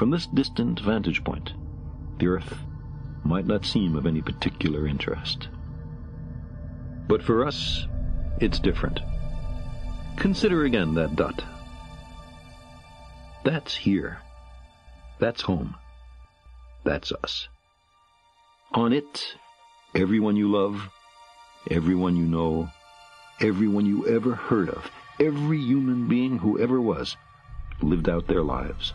From this distant vantage point, the earth might not seem of any particular interest. But for us, it's different. Consider again that dot. That's here. That's home. That's us. On it, everyone you love, everyone you know, everyone you ever heard of, every human being who ever was, lived out their lives.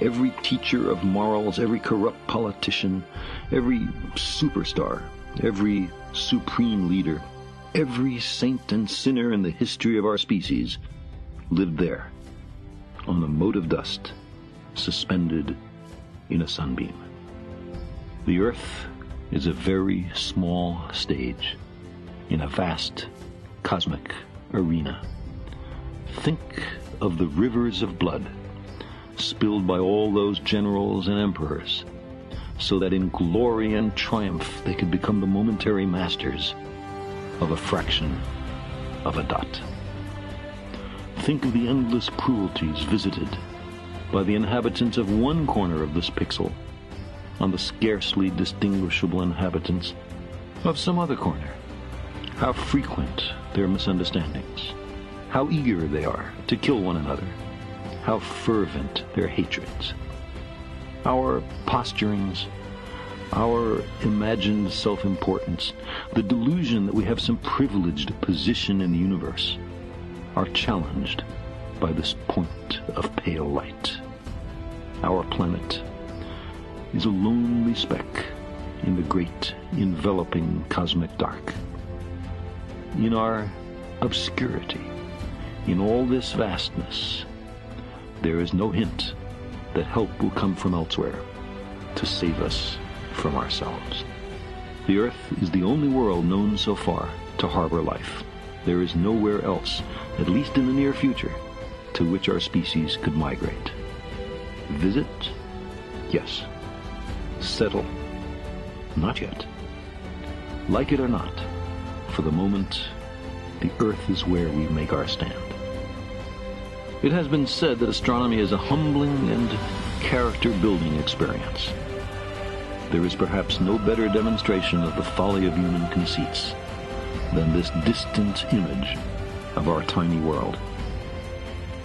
every teacher of morals, every corrupt politician, every superstar, every supreme leader, every saint and sinner in the history of our species lived there, on a mote of dust, suspended in a sunbeam. The earth is a very small stage in a vast cosmic arena. Think of the rivers of blood spilled by all those generals and emperors, so that in glory and triumph they could become the momentary masters of a fraction of a dot. Think of the endless cruelties visited by the inhabitants of one corner of this pixel on the scarcely distinguishable inhabitants of some other corner. How frequent their misunderstandings. How eager they are to kill one another. How fervent their hatreds. Our posturings, our imagined self-importance, the delusion that we have some privileged position in the universe, are challenged by this point of pale light. Our planet is a lonely speck in the great enveloping cosmic dark. In our obscurity, in all this vastness, there is no hint that help will come from elsewhere to save us from ourselves. The Earth is the only world known so far to harbor life. There is nowhere else, at least in the near future, to which our species could migrate. Visit? Yes. Settle? Not yet. Like it or not, for the moment, the Earth is where we make our stand. It has been said that astronomy is a humbling and character-building experience. There is perhaps no better demonstration of the folly of human conceits than this distant image of our tiny world.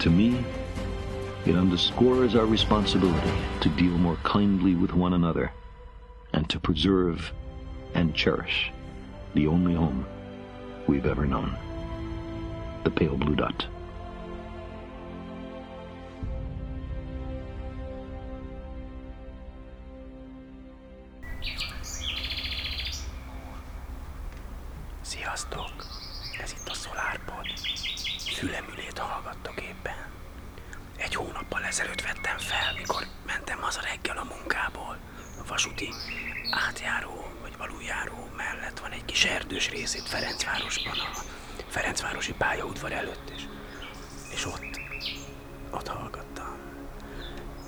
To me, it underscores our responsibility to deal more kindly with one another and to preserve and cherish the only home we've ever known. The pale blue dot. Ezelőtt vettem fel, mikor mentem haza reggel a munkából. A vasúti átjáró, vagy valójáró mellett van egy kis erdős részét Ferencvárosban, a Ferencvárosi pályaudvar előtt is. És ott, ott hallgattam.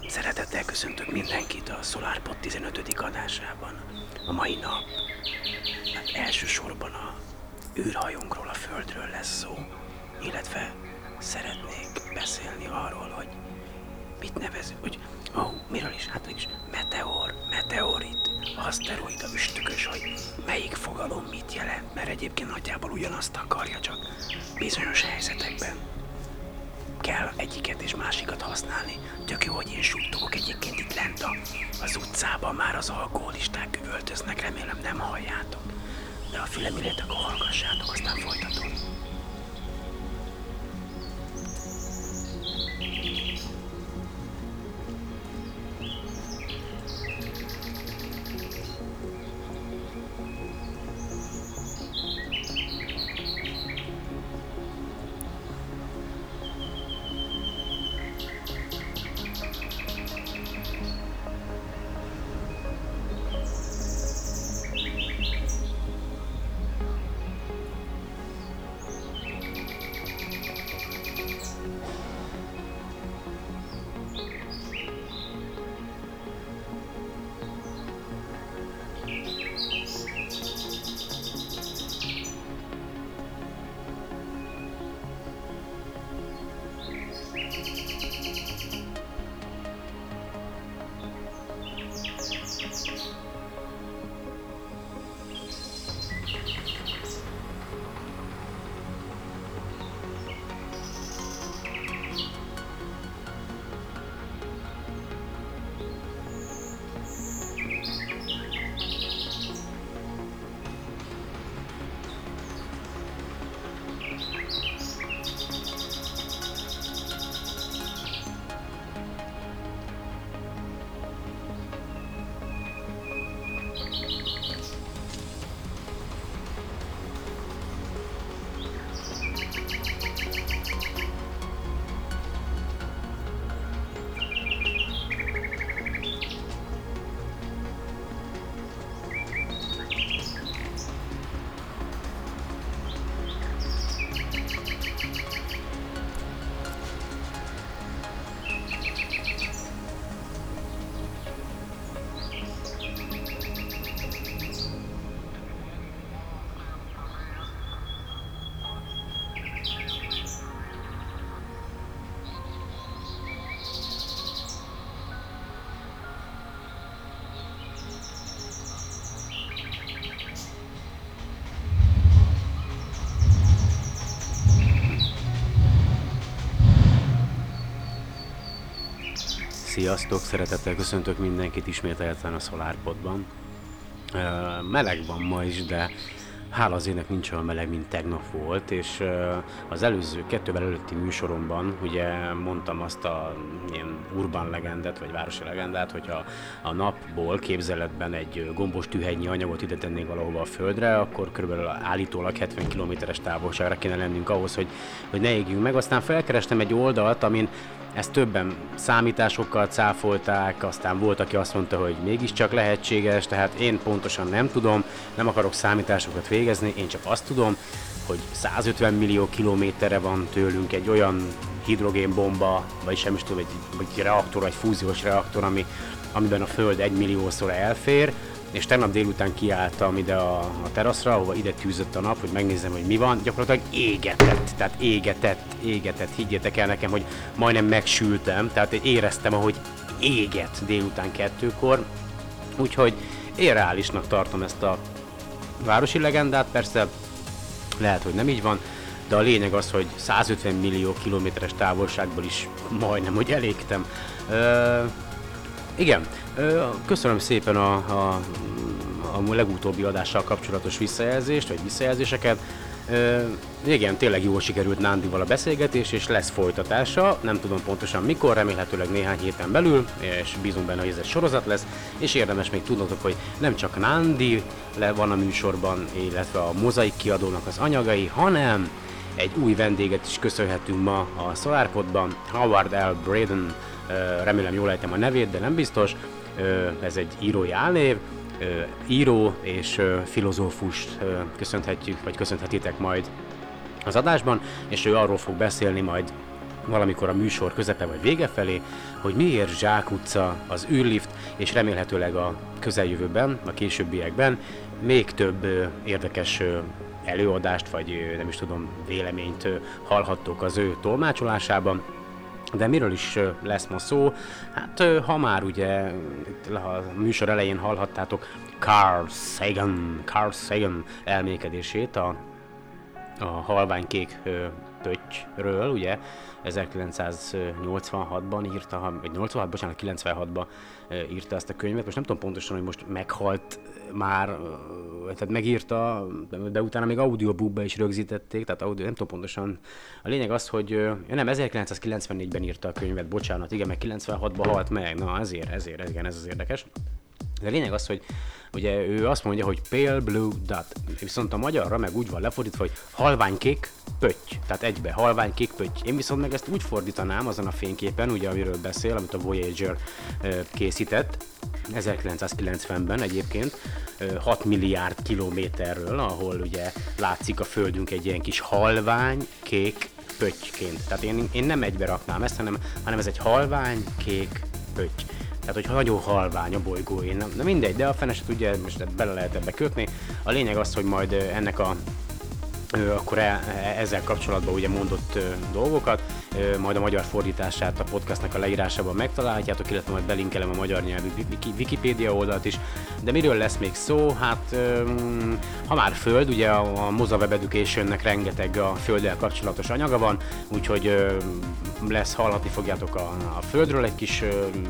Szeretettel köszöntök mindenkit a SolarPod 15. adásában. A mai nap hát elsősorban a űrhajónkról, a Földről lesz szó, illetve szeretnék beszélni arról, hogy mit nevezünk, hogy ó, oh, miről is, hát is meteor, meteorit, aszteroida, üstökös, hogy melyik fogalom mit jelent, mert egyébként nagyjából ugyanazt akarja, csak bizonyos helyzetekben kell egyiket és másikat használni. Tök jó, hogy én suttogok egyébként itt lent a, az utcában, már az alkoholisták üvöltöznek, remélem nem halljátok. De a fülemülét akkor hallgassátok, aztán folytatom. Sziasztok, szeretettel köszöntök mindenkit ismételten a SolarPodban. Meleg van ma is, de hála az ének nincs olyan meleg, mint tegnap volt, és az előző kettővel előtti műsoromban ugye mondtam azt a ilyen urban legendet, vagy városi legendát, hogyha a napból képzeletben egy gombos tühenyi anyagot ide tennénk valahova a földre, akkor körülbelül állítólag 70 kilométeres távolságra kéne lennünk ahhoz, hogy, hogy ne égjünk meg. Aztán felkerestem egy oldalt, amin ezt többen számításokkal cáfolták, aztán volt, aki azt mondta, hogy mégiscsak lehetséges, tehát én pontosan nem tudom, nem akarok számításokat végezni, én csak azt tudom, hogy 150 millió kilométerre van tőlünk egy olyan hidrogénbomba, vagy sem is tudom, egy, egy reaktor, egy fúziós reaktor, ami, amiben a Föld egy milliószor elfér, és tegnap délután kiálltam ide a, a teraszra, ahova ide tűzött a nap, hogy megnézzem, hogy mi van. Gyakorlatilag égetett, tehát égetett, égetett. Higgyétek el nekem, hogy majdnem megsültem, tehát éreztem, ahogy éget délután kettőkor. Úgyhogy én reálisnak tartom ezt a városi legendát, persze lehet, hogy nem így van, de a lényeg az, hogy 150 millió kilométeres távolságból is majdnem, hogy elégtem. Ö, igen, köszönöm szépen a, a, a legutóbbi adással kapcsolatos visszajelzést, vagy visszajelzéseket. igen, tényleg jól sikerült Nándival a beszélgetés, és lesz folytatása, nem tudom pontosan mikor, remélhetőleg néhány héten belül, és bízunk benne, hogy ez egy sorozat lesz, és érdemes még tudnotok, hogy nem csak Nándi le van a műsorban, illetve a mozaik kiadónak az anyagai, hanem egy új vendéget is köszönhetünk ma a SolarPodban, Howard L. Braden, remélem jól ejtem a nevét, de nem biztos, ez egy írói álnév, író és filozófust köszönhetjük, vagy köszönhetitek majd az adásban, és ő arról fog beszélni majd valamikor a műsor közepe vagy vége felé, hogy miért Zsák utca, az űrlift, és remélhetőleg a közeljövőben, a későbbiekben még több érdekes előadást, vagy nem is tudom, véleményt hallhattok az ő tolmácsolásában. De miről is lesz ma szó? Hát ha már ugye a műsor elején hallhattátok Carl Sagan, Carl Sagan elmékedését a, a halványkék pöttyről, ugye 1986-ban írta, vagy 86, bocsánat, 96-ban írta ezt a könyvet. Most nem tudom pontosan, hogy most meghalt már, tehát megírta, de utána még audiobookba is rögzítették, tehát audio, nem tudom pontosan. A lényeg az, hogy nem, 1994-ben írta a könyvet, bocsánat, igen, meg 96-ban halt meg, na ezért, ezért, igen, ez az érdekes. De a lényeg az, hogy ugye ő azt mondja, hogy pale blue dot, viszont a magyarra meg úgy van lefordítva, hogy halványkék pötty, tehát egybe, halványkék pötty. Én viszont meg ezt úgy fordítanám azon a fényképen, ugye amiről beszél, amit a Voyager készített, 1990-ben egyébként 6 milliárd kilométerről, ahol ugye látszik a Földünk egy ilyen kis halvány, kék pöttyként. Tehát én, én nem egybe raknám ezt, hanem, hanem ez egy halvány, kék pötty. Tehát, hogyha nagyon halvány a bolygó, én nem, nem mindegy, de a fene tudja, most bele lehet ebbe kötni. A lényeg az, hogy majd ennek a akkor e, e, ezzel kapcsolatban ugye mondott dolgokat, majd a magyar fordítását a podcastnak a leírásában megtalálhatjátok, illetve majd belinkelem a magyar nyelvű Wikipédia oldalt is. De miről lesz még szó? Hát ha már föld, ugye a Moza Web Educationnek rengeteg a földdel kapcsolatos anyaga van, úgyhogy lesz, hallhatni fogjátok a, a földről egy kis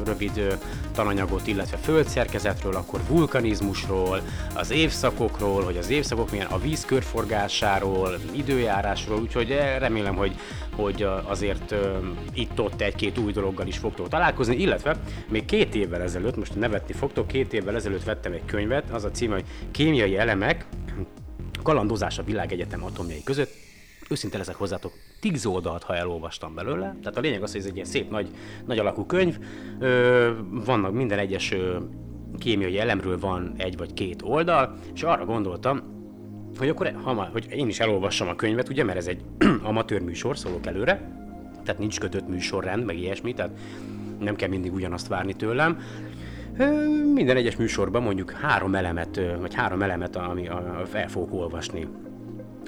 rövid tananyagot, illetve földszerkezetről, akkor vulkanizmusról, az évszakokról, hogy az évszakok milyen, a víz körforgásáról, időjárásról, úgyhogy remélem, hogy, hogy azért itt-ott egy-két új dologgal is fogtok találkozni, illetve még két évvel ezelőtt, most nevetni fogtok, két évvel ezelőtt vettem egy könyvet, az a címe, hogy Kémiai elemek, kalandozás a világegyetem atomjai között, őszinte leszek hozzátok, tíz oldalt, ha elolvastam belőle. Tehát a lényeg az, hogy ez egy ilyen szép nagy, nagy alakú könyv. Ö, vannak minden egyes ö, kémiai elemről van egy vagy két oldal, és arra gondoltam, hogy akkor ha, hogy én is elolvassam a könyvet, ugye, mert ez egy amatőr műsor, szólok előre, tehát nincs kötött műsorrend, meg ilyesmi, tehát nem kell mindig ugyanazt várni tőlem. Minden egyes műsorban mondjuk három elemet, vagy három elemet, ami el fogok olvasni.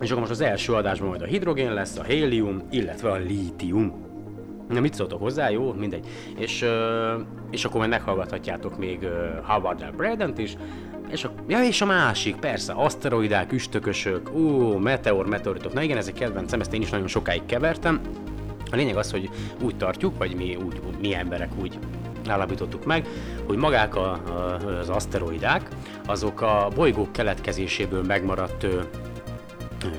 És akkor most az első adásban majd a hidrogén lesz, a hélium, illetve a lítium. Na mit szóltok hozzá? Jó, mindegy. És, és akkor majd meghallgathatjátok még Howard L. Braden-t is, és a, ja, és a másik, persze, aszteroidák, üstökösök, ú, meteor, meteoritok. Na igen, ez egy kedvencem, ezt én is nagyon sokáig kevertem. A lényeg az, hogy úgy tartjuk, vagy mi, úgy, mi emberek úgy állapítottuk meg, hogy magák a, az aszteroidák, azok a bolygók keletkezéséből megmaradt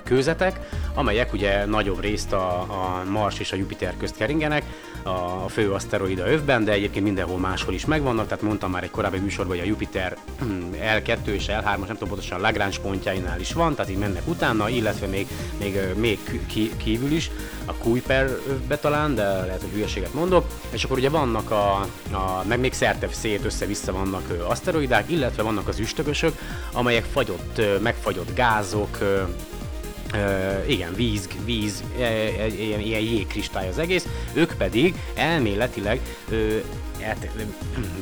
kőzetek, amelyek ugye nagyobb részt a, a Mars és a Jupiter közt keringenek, a fő aszteroida övben, de egyébként mindenhol máshol is megvannak, tehát mondtam már egy korábbi műsorban, hogy a Jupiter hmm, L2 és L3, nem tudom pontosan Lagrange pontjainál is van, tehát így mennek utána, illetve még, még, még kívül is, a Kuiperbe talán, de lehet, hogy hülyeséget mondok, és akkor ugye vannak a, a meg még szerte szét össze-vissza vannak aszteroidák, illetve vannak az üstökösök, amelyek fagyott, megfagyott gázok, Uh, igen, víz, víz, ilyen, ilyen jégkristály az egész, ők pedig elméletileg uh, hát,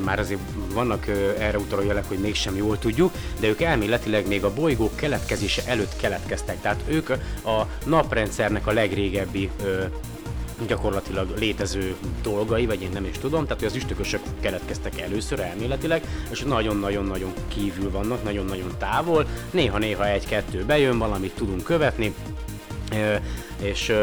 már azért vannak uh, erre utaló jelek, hogy mégsem jól tudjuk, de ők elméletileg még a bolygók keletkezése előtt keletkeztek, tehát ők a naprendszernek a legrégebbi uh, gyakorlatilag létező dolgai, vagy én nem is tudom, tehát hogy az üstökösök keletkeztek először elméletileg, és nagyon-nagyon-nagyon kívül vannak, nagyon-nagyon távol, néha-néha egy-kettő bejön, valamit tudunk követni, és,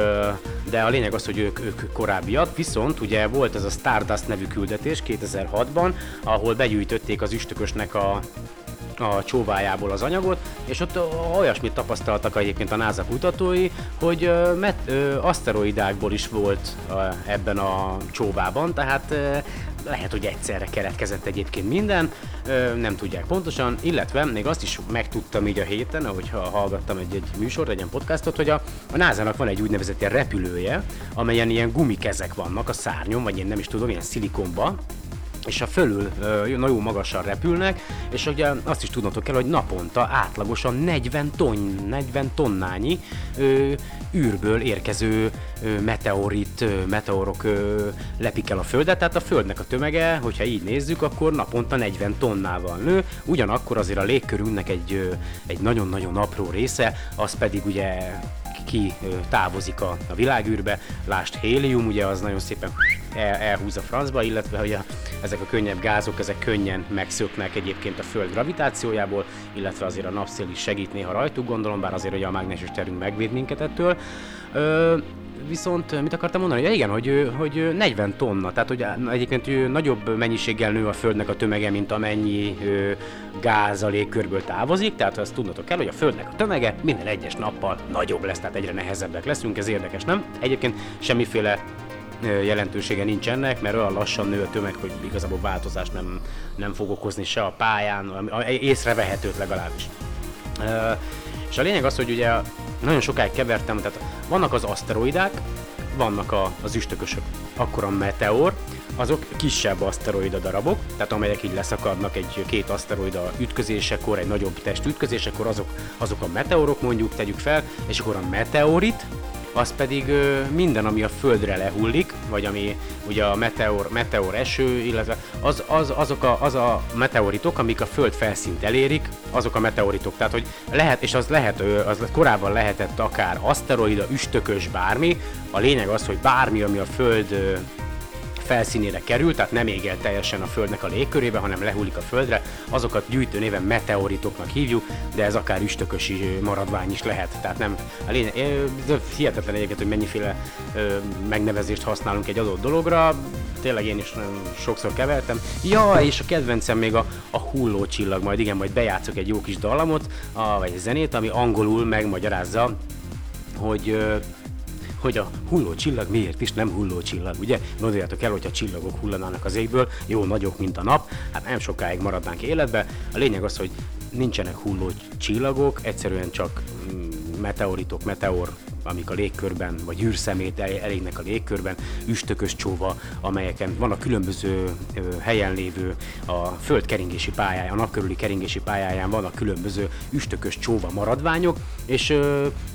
de a lényeg az, hogy ők, ők korábbiak, viszont ugye volt ez a Stardust nevű küldetés 2006-ban, ahol begyűjtötték az üstökösnek a, a csóvájából az anyagot, és ott olyasmit tapasztaltak egyébként a NASA kutatói, hogy met, aszteroidákból is volt ebben a csóvában, tehát lehet, hogy egyszerre keletkezett egyébként minden, nem tudják pontosan, illetve még azt is megtudtam így a héten, ahogy hallgattam egy, egy műsort, egy ilyen podcastot, hogy a, a NASA-nak van egy úgynevezett repülője, amelyen ilyen gumikezek vannak a szárnyon, vagy én nem is tudom, ilyen szilikonba, és a fölül nagyon magasan repülnek, és ugye azt is tudnotok kell, hogy naponta átlagosan 40, ton, 40 tonnányi ö, űrből érkező ö, meteorit, ö, meteorok ö, lepik el a Földet, tehát a Földnek a tömege, hogyha így nézzük, akkor naponta 40 tonnával nő, ugyanakkor azért a légkörünknek egy, egy nagyon-nagyon apró része, az pedig ugye ki távozik a, a világűrbe, lást hélium, ugye az nagyon szépen el, elhúz a francba, illetve hogy a, ezek a könnyebb gázok, ezek könnyen megszöknek egyébként a Föld gravitációjából, illetve azért a napszél is segít néha rajtuk, gondolom, bár azért ugye a mágneses terünk megvéd minket ettől. Ö, viszont mit akartam mondani? Ja, igen, hogy, hogy 40 tonna, tehát hogy egyébként nagyobb mennyiséggel nő a Földnek a tömege, mint amennyi gáz a légkörből távozik, tehát azt tudnotok kell, hogy a Földnek a tömege minden egyes nappal nagyobb lesz, tehát egyre nehezebbek leszünk, ez érdekes, nem? Egyébként semmiféle jelentősége nincs ennek, mert olyan lassan nő a tömeg, hogy igazából változást nem, nem fog okozni se a pályán, észrevehetőt legalábbis. És a lényeg az, hogy ugye nagyon sokáig kevertem, tehát vannak az aszteroidák, vannak a, az üstökösök. Akkor a meteor, azok kisebb aszteroida darabok, tehát amelyek így leszakadnak egy két aszteroida ütközésekor, egy nagyobb test ütközésekor, azok, azok a meteorok mondjuk, tegyük fel, és akkor a meteorit, az pedig minden, ami a földre lehullik, vagy ami ugye a meteor, meteor eső, illetve az, az, azok a, az a meteoritok, amik a föld felszínt elérik, azok a meteoritok. Tehát, hogy lehet, és az lehet, az korábban lehetett akár aszteroida, üstökös, bármi. A lényeg az, hogy bármi, ami a föld felszínére kerül, tehát nem ég el teljesen a Földnek a légkörébe, hanem lehullik a Földre, azokat gyűjtő néven meteoritoknak hívjuk, de ez akár üstökösi maradvány is lehet. Tehát nem, a lényeg, hihetetlen egyébként, hogy mennyiféle ö, megnevezést használunk egy adott dologra, tényleg én is sokszor kevertem. Ja, és a kedvencem még a, a hulló csillag, majd igen, majd bejátszok egy jó kis dallamot, a, vagy egy zenét, ami angolul megmagyarázza, hogy hogy a hulló csillag miért is nem hulló csillag, ugye? Gondoljátok el, hogy a csillagok hullanának az égből, jó nagyok, mint a nap, hát nem sokáig maradnánk életbe. A lényeg az, hogy nincsenek hulló csillagok, egyszerűen csak mm, meteoritok, meteor amik a légkörben, vagy űrszemét elégnek a légkörben, üstökös csóva, amelyeken van a különböző helyen lévő a föld keringési pályája, a nap körüli keringési pályáján van a különböző üstökös csóva maradványok, és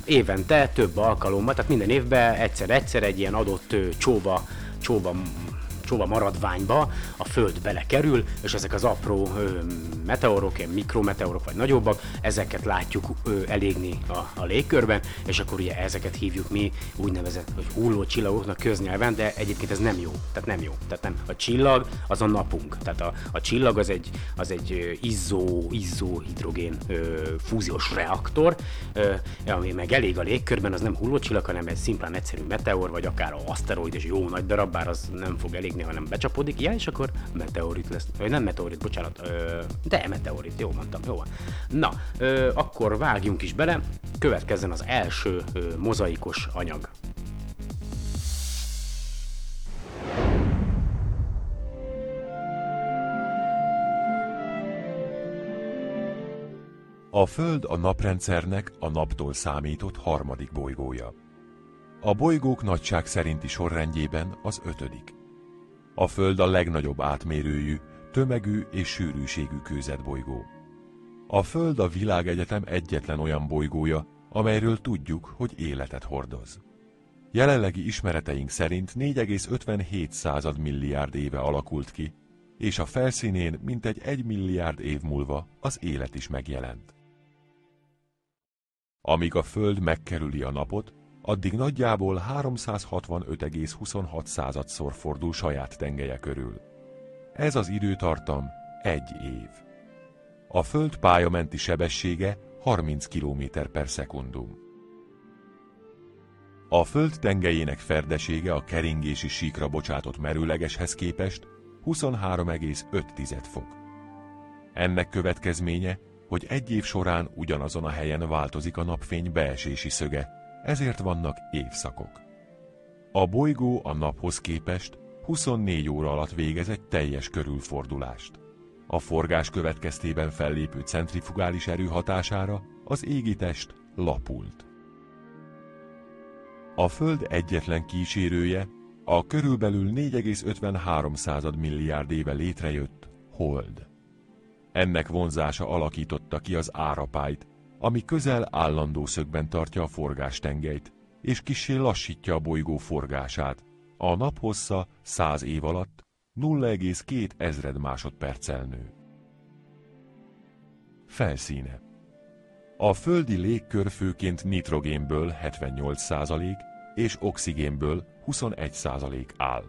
évente több alkalommal, tehát minden évben egyszer-egyszer egy ilyen adott csóva, csóva csóva maradványba a föld belekerül, és ezek az apró ö, meteorok, ilyen mikrometeorok vagy nagyobbak, ezeket látjuk ö, elégni a, a légkörben, és akkor ugye ezeket hívjuk mi úgynevezett hogy hulló csillagoknak köznyelven, de egyébként ez nem jó. Tehát nem jó. Tehát nem. A csillag az a napunk. Tehát a, a csillag az egy, az egy izzó, izzó hidrogén ö, fúziós reaktor, ö, ami meg elég a légkörben, az nem hullócsillag, hanem egy szimplán egyszerű meteor, vagy akár a aszteroid, és jó nagy darab, bár az nem fog elégni, hanem becsapódik, ja, és akkor meteorit lesz. Ö, nem meteorit, bocsánat, ö, de meteorit, jó mondtam, jó van. Na, ö, akkor vágjunk is bele, következzen az első ö, mozaikos anyag. A Föld a naprendszernek a naptól számított harmadik bolygója. A bolygók nagyság szerinti sorrendjében az ötödik. A Föld a legnagyobb átmérőjű, tömegű és sűrűségű kőzetbolygó. A Föld a világegyetem egyetlen olyan bolygója, amelyről tudjuk, hogy életet hordoz. Jelenlegi ismereteink szerint 4,57 század milliárd éve alakult ki, és a felszínén mintegy egy milliárd év múlva az élet is megjelent. Amíg a Föld megkerüli a napot, addig nagyjából 365,26 századszor fordul saját tengelye körül. Ez az időtartam egy év. A Föld pályamenti sebessége 30 km per szekundum. A Föld tengelyének ferdesége a keringési síkra bocsátott merőlegeshez képest 23,5 fok. Ennek következménye, hogy egy év során ugyanazon a helyen változik a napfény beesési szöge, ezért vannak évszakok. A bolygó a naphoz képest 24 óra alatt végez egy teljes körülfordulást. A forgás következtében fellépő centrifugális erő hatására az égitest lapult. A Föld egyetlen kísérője a körülbelül 4,53 milliárd éve létrejött Hold. Ennek vonzása alakította ki az árapályt, ami közel állandó szögben tartja a forgástengelyt, és kissé lassítja a bolygó forgását. A nap hossza 100 év alatt 0,2 ezred másodperccel nő. Felszíne A földi légkör főként nitrogénből 78% és oxigénből 21% áll.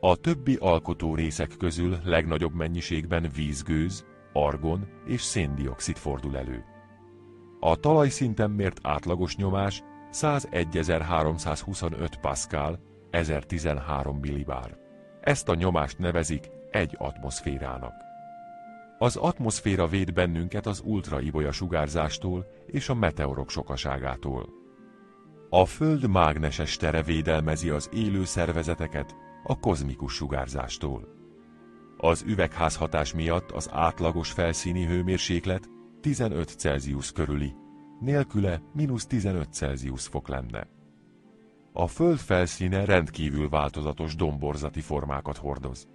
A többi alkotó részek közül legnagyobb mennyiségben vízgőz, argon és széndiokszid fordul elő. A talajszinten mért átlagos nyomás 101.325 pascal, 1013 millibár. Ezt a nyomást nevezik egy atmoszférának. Az atmoszféra véd bennünket az ultraibolya sugárzástól és a meteorok sokaságától. A Föld mágneses tere védelmezi az élő szervezeteket a kozmikus sugárzástól. Az üvegházhatás miatt az átlagos felszíni hőmérséklet 15 Celsius körüli, nélküle mínusz 15 Celsius fok lenne. A Föld felszíne rendkívül változatos domborzati formákat hordoz.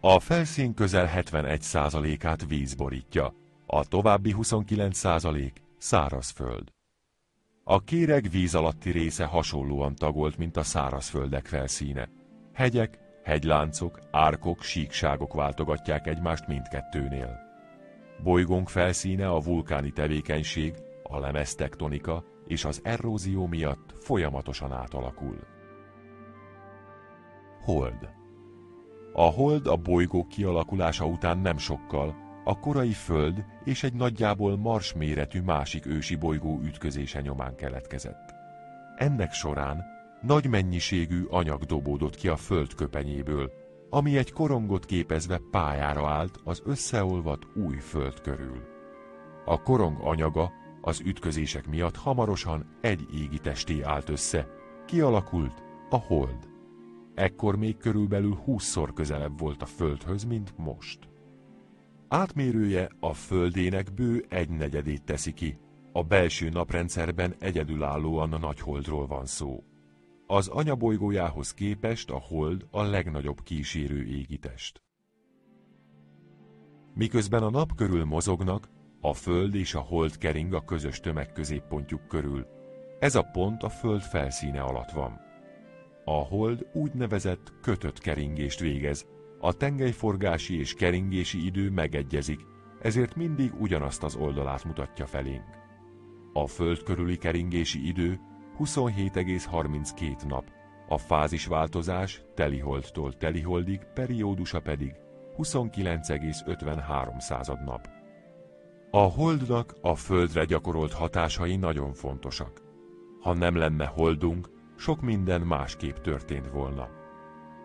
A felszín közel 71%-át víz borítja, a további 29% szárazföld. A kéreg víz alatti része hasonlóan tagolt, mint a szárazföldek felszíne. Hegyek, hegyláncok, árkok, síkságok váltogatják egymást mindkettőnél. Bolygónk felszíne a vulkáni tevékenység, a lemeztektonika és az erózió miatt folyamatosan átalakul. Hold A hold a bolygó kialakulása után nem sokkal a korai Föld és egy nagyjából Mars méretű másik ősi bolygó ütközése nyomán keletkezett. Ennek során nagy mennyiségű anyag dobódott ki a Föld köpenyéből, ami egy korongot képezve pályára állt az összeolvadt új Föld körül. A korong anyaga az ütközések miatt hamarosan egy égi testé állt össze, kialakult a hold. Ekkor még körülbelül húszszor közelebb volt a Földhöz, mint most. Átmérője a Földének bő egy negyedét teszi ki. A belső naprendszerben egyedülállóan a nagy holdról van szó. Az anyabolygójához képest a hold a legnagyobb kísérő égitest. Miközben a nap körül mozognak, a Föld és a hold kering a közös tömegközéppontjuk körül. Ez a pont a Föld felszíne alatt van. A hold úgynevezett kötött keringést végez, a tengelyforgási és keringési idő megegyezik, ezért mindig ugyanazt az oldalát mutatja felénk. A Föld körüli keringési idő 27,32 nap, a fázisváltozás teliholdtól teliholdig periódusa pedig 29,53 nap. A holdnak a Földre gyakorolt hatásai nagyon fontosak. Ha nem lenne holdunk, sok minden másképp történt volna.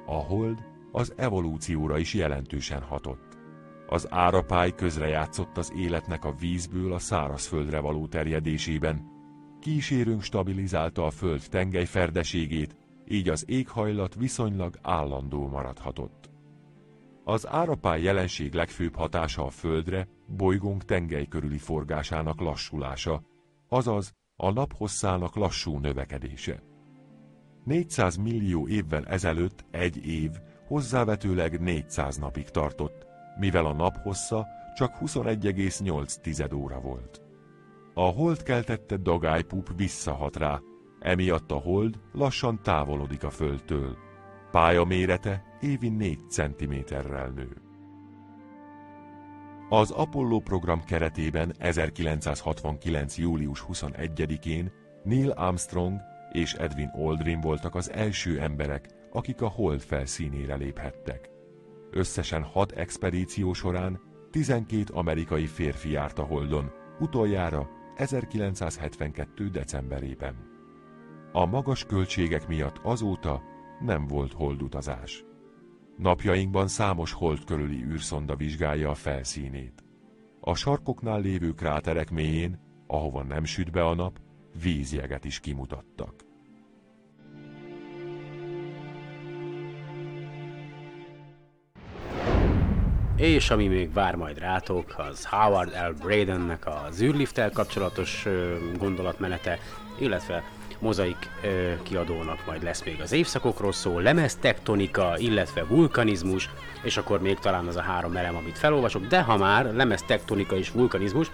A hold az evolúcióra is jelentősen hatott. Az árapály közrejátszott az életnek a vízből a szárazföldre való terjedésében. Kísérünk stabilizálta a föld tengelyferdeségét, így az éghajlat viszonylag állandó maradhatott. Az árapály jelenség legfőbb hatása a földre bolygónk tengely körüli forgásának lassulása, azaz a naphosszának lassú növekedése. 400 millió évvel ezelőtt egy év hozzávetőleg 400 napig tartott, mivel a nap hossza csak 21,8 óra volt. A hold keltette dagálypup visszahat rá, emiatt a hold lassan távolodik a földtől. Pálya mérete évi 4 cm-rel nő. Az Apollo program keretében 1969. július 21-én Neil Armstrong és Edwin Aldrin voltak az első emberek, akik a hold felszínére léphettek. Összesen hat expedíció során 12 amerikai férfi járt a Holdon, utoljára 1972. decemberében. A magas költségek miatt azóta nem volt holdutazás. Napjainkban számos hold körüli űrszonda vizsgálja a felszínét. A sarkoknál lévő kráterek mélyén, ahova nem süt be a nap, vízjeget is kimutattak. És ami még vár majd rátok, az Howard L. Bradennek az űrlifttel kapcsolatos gondolatmenete, illetve mozaik kiadónak majd lesz még az évszakokról szó, lemeztektonika, illetve vulkanizmus, és akkor még talán az a három elem, amit felolvasok, de ha már lemeztektonika és vulkanizmus,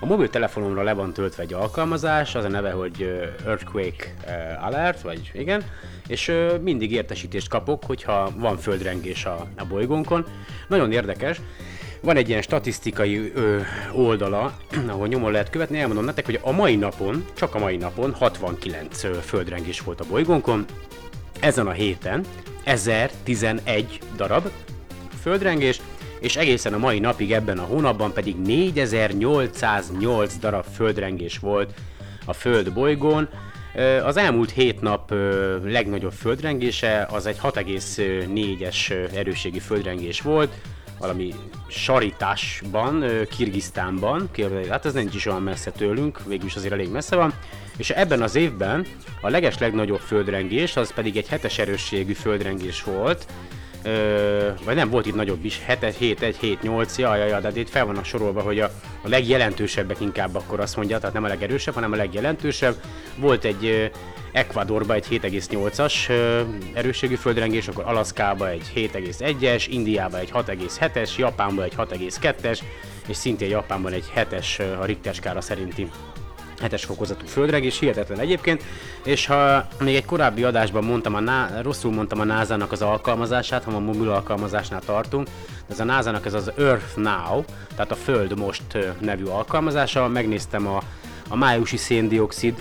a mobiltelefonomra le van töltve egy alkalmazás, az a neve, hogy Earthquake Alert, vagy igen, és mindig értesítést kapok, hogyha van földrengés a, a bolygónkon. Nagyon érdekes, van egy ilyen statisztikai ö, oldala, ahol nyomon lehet követni, elmondom nektek, hogy a mai napon, csak a mai napon 69 ö, földrengés volt a bolygónkon, ezen a héten 1011 darab földrengés, és egészen a mai napig ebben a hónapban pedig 4808 darab földrengés volt a Föld bolygón. Az elmúlt hét nap legnagyobb földrengése az egy 6,4-es erősségi földrengés volt, valami saritásban, Kirgisztánban, hát ez nincs is olyan messze tőlünk, végülis azért elég messze van, és ebben az évben a leges legnagyobb földrengés, az pedig egy hetes erősségű földrengés volt, Ö, vagy nem, volt itt nagyobb is, 7, 7, 1, 7, 8, ja, ja, ja, de itt fel vannak sorolva, hogy a, a legjelentősebbek inkább akkor azt mondja, tehát nem a legerősebb, hanem a legjelentősebb. Volt egy Ecuadorba egy 7,8-as erősségű földrengés, akkor Alaszkába egy 7,1-es, Indiába egy 6,7-es, Japánba egy 6,2-es, és szintén Japánban egy 7-es a Richter skála szerinti hetes fokozatú földrengés, hihetetlen egyébként, és ha még egy korábbi adásban mondtam, a ná- rosszul mondtam a NASA-nak az alkalmazását, ha a mobil alkalmazásnál tartunk, ez a NASA-nak ez az Earth Now, tehát a Föld Most nevű alkalmazása, megnéztem a, a májusi széndiokszid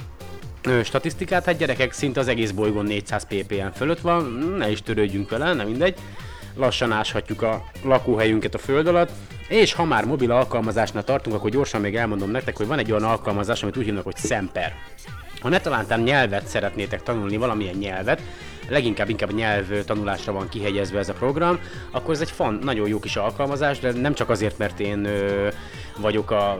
statisztikát, hát gyerekek szinte az egész bolygón 400 ppm fölött van, ne is törődjünk vele, nem mindegy. Lassan áshatjuk a lakóhelyünket a föld alatt, és ha már mobil alkalmazásnál tartunk, akkor gyorsan még elmondom nektek, hogy van egy olyan alkalmazás, amit úgy hívnak, hogy Semper. Ha ne talántán nyelvet szeretnétek tanulni, valamilyen nyelvet, leginkább inkább nyelv tanulásra van kihegyezve ez a program, akkor ez egy fan, nagyon jó kis alkalmazás, de nem csak azért, mert én ö, vagyok a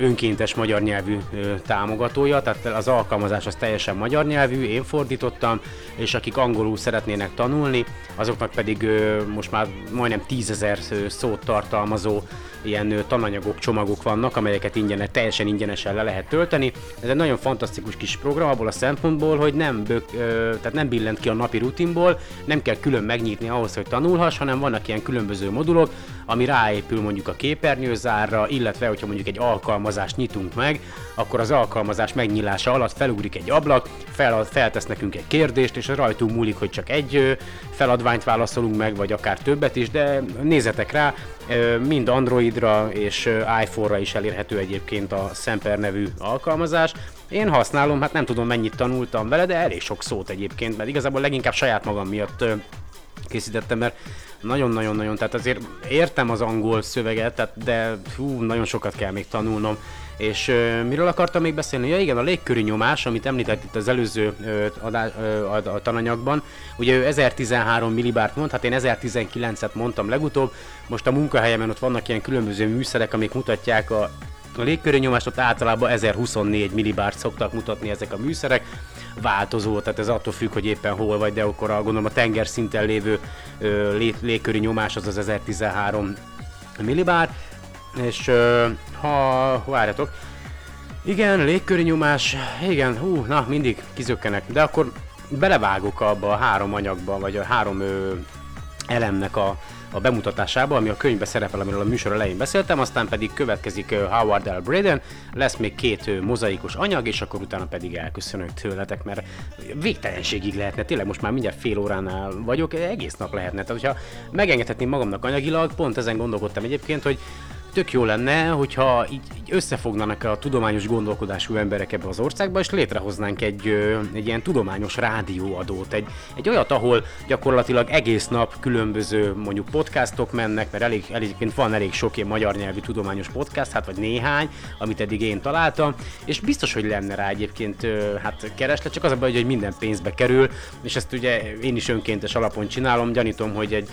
önkéntes magyar nyelvű ö, támogatója, tehát az alkalmazás az teljesen magyar nyelvű, én fordítottam, és akik angolul szeretnének tanulni, azoknak pedig ö, most már majdnem tízezer szót tartalmazó ilyen tananyagok, csomagok vannak, amelyeket ingyenes, teljesen ingyenesen le lehet tölteni. Ez egy nagyon fantasztikus kis program abból a szempontból, hogy nem, bök, ö, tehát nem billent ki a napi rutinból, nem kell külön megnyitni ahhoz, hogy tanulhass, hanem vannak ilyen különböző modulok, ami ráépül mondjuk a képernyőzárra, illetve hogyha mondjuk egy alkalmazás alkalmazást nyitunk meg, akkor az alkalmazás megnyilása alatt felugrik egy ablak, fel, feltesz nekünk egy kérdést, és rajtunk múlik, hogy csak egy feladványt válaszolunk meg, vagy akár többet is, de nézzetek rá, mind Androidra és iPhone-ra is elérhető egyébként a Semper nevű alkalmazás. Én használom, hát nem tudom mennyit tanultam vele, de elég sok szót egyébként, mert igazából leginkább saját magam miatt készítettem, mert nagyon-nagyon-nagyon, tehát azért értem az angol szöveget, tehát, de hú, nagyon sokat kell még tanulnom. És uh, miről akartam még beszélni? Ja igen, a légköri nyomás, amit említett itt az előző uh, adá, uh, a, a tananyagban. Ugye ő 1013 millibárt mond, hát én 1019-et mondtam legutóbb. Most a munkahelyemen ott vannak ilyen különböző műszerek, amik mutatják a a légköri nyomást ott általában 1024 millibárt szoktak mutatni ezek a műszerek, változó, tehát ez attól függ, hogy éppen hol vagy, de akkor a, gondolom a tenger szinten lévő ö, lé, légköri nyomás az az 1013 millibár, és ö, ha várjatok, igen, légköri nyomás, igen, hú, na mindig kizökkenek, de akkor belevágok abba a három anyagba, vagy a három ö, elemnek a, a bemutatásába, ami a könyvben szerepel, amiről a műsor elején beszéltem, aztán pedig következik Howard L. Braden, lesz még két mozaikos anyag, és akkor utána pedig elköszönök tőletek, mert végtelenségig lehetne, tényleg most már mindjárt fél óránál vagyok, egész nap lehetne. Tehát, hogyha megengedhetném magamnak anyagilag, pont ezen gondolkodtam egyébként, hogy tök jó lenne, hogyha így, így összefognának a tudományos gondolkodású emberek ebbe az országba, és létrehoznánk egy, egy ilyen tudományos rádióadót, egy, egy olyat, ahol gyakorlatilag egész nap különböző mondjuk podcastok mennek, mert elég, egyébként van elég sok ilyen magyar nyelvű tudományos podcast, hát vagy néhány, amit eddig én találtam, és biztos, hogy lenne rá egyébként hát kereslet, csak az a baj, hogy minden pénzbe kerül, és ezt ugye én is önkéntes alapon csinálom, gyanítom, hogy egy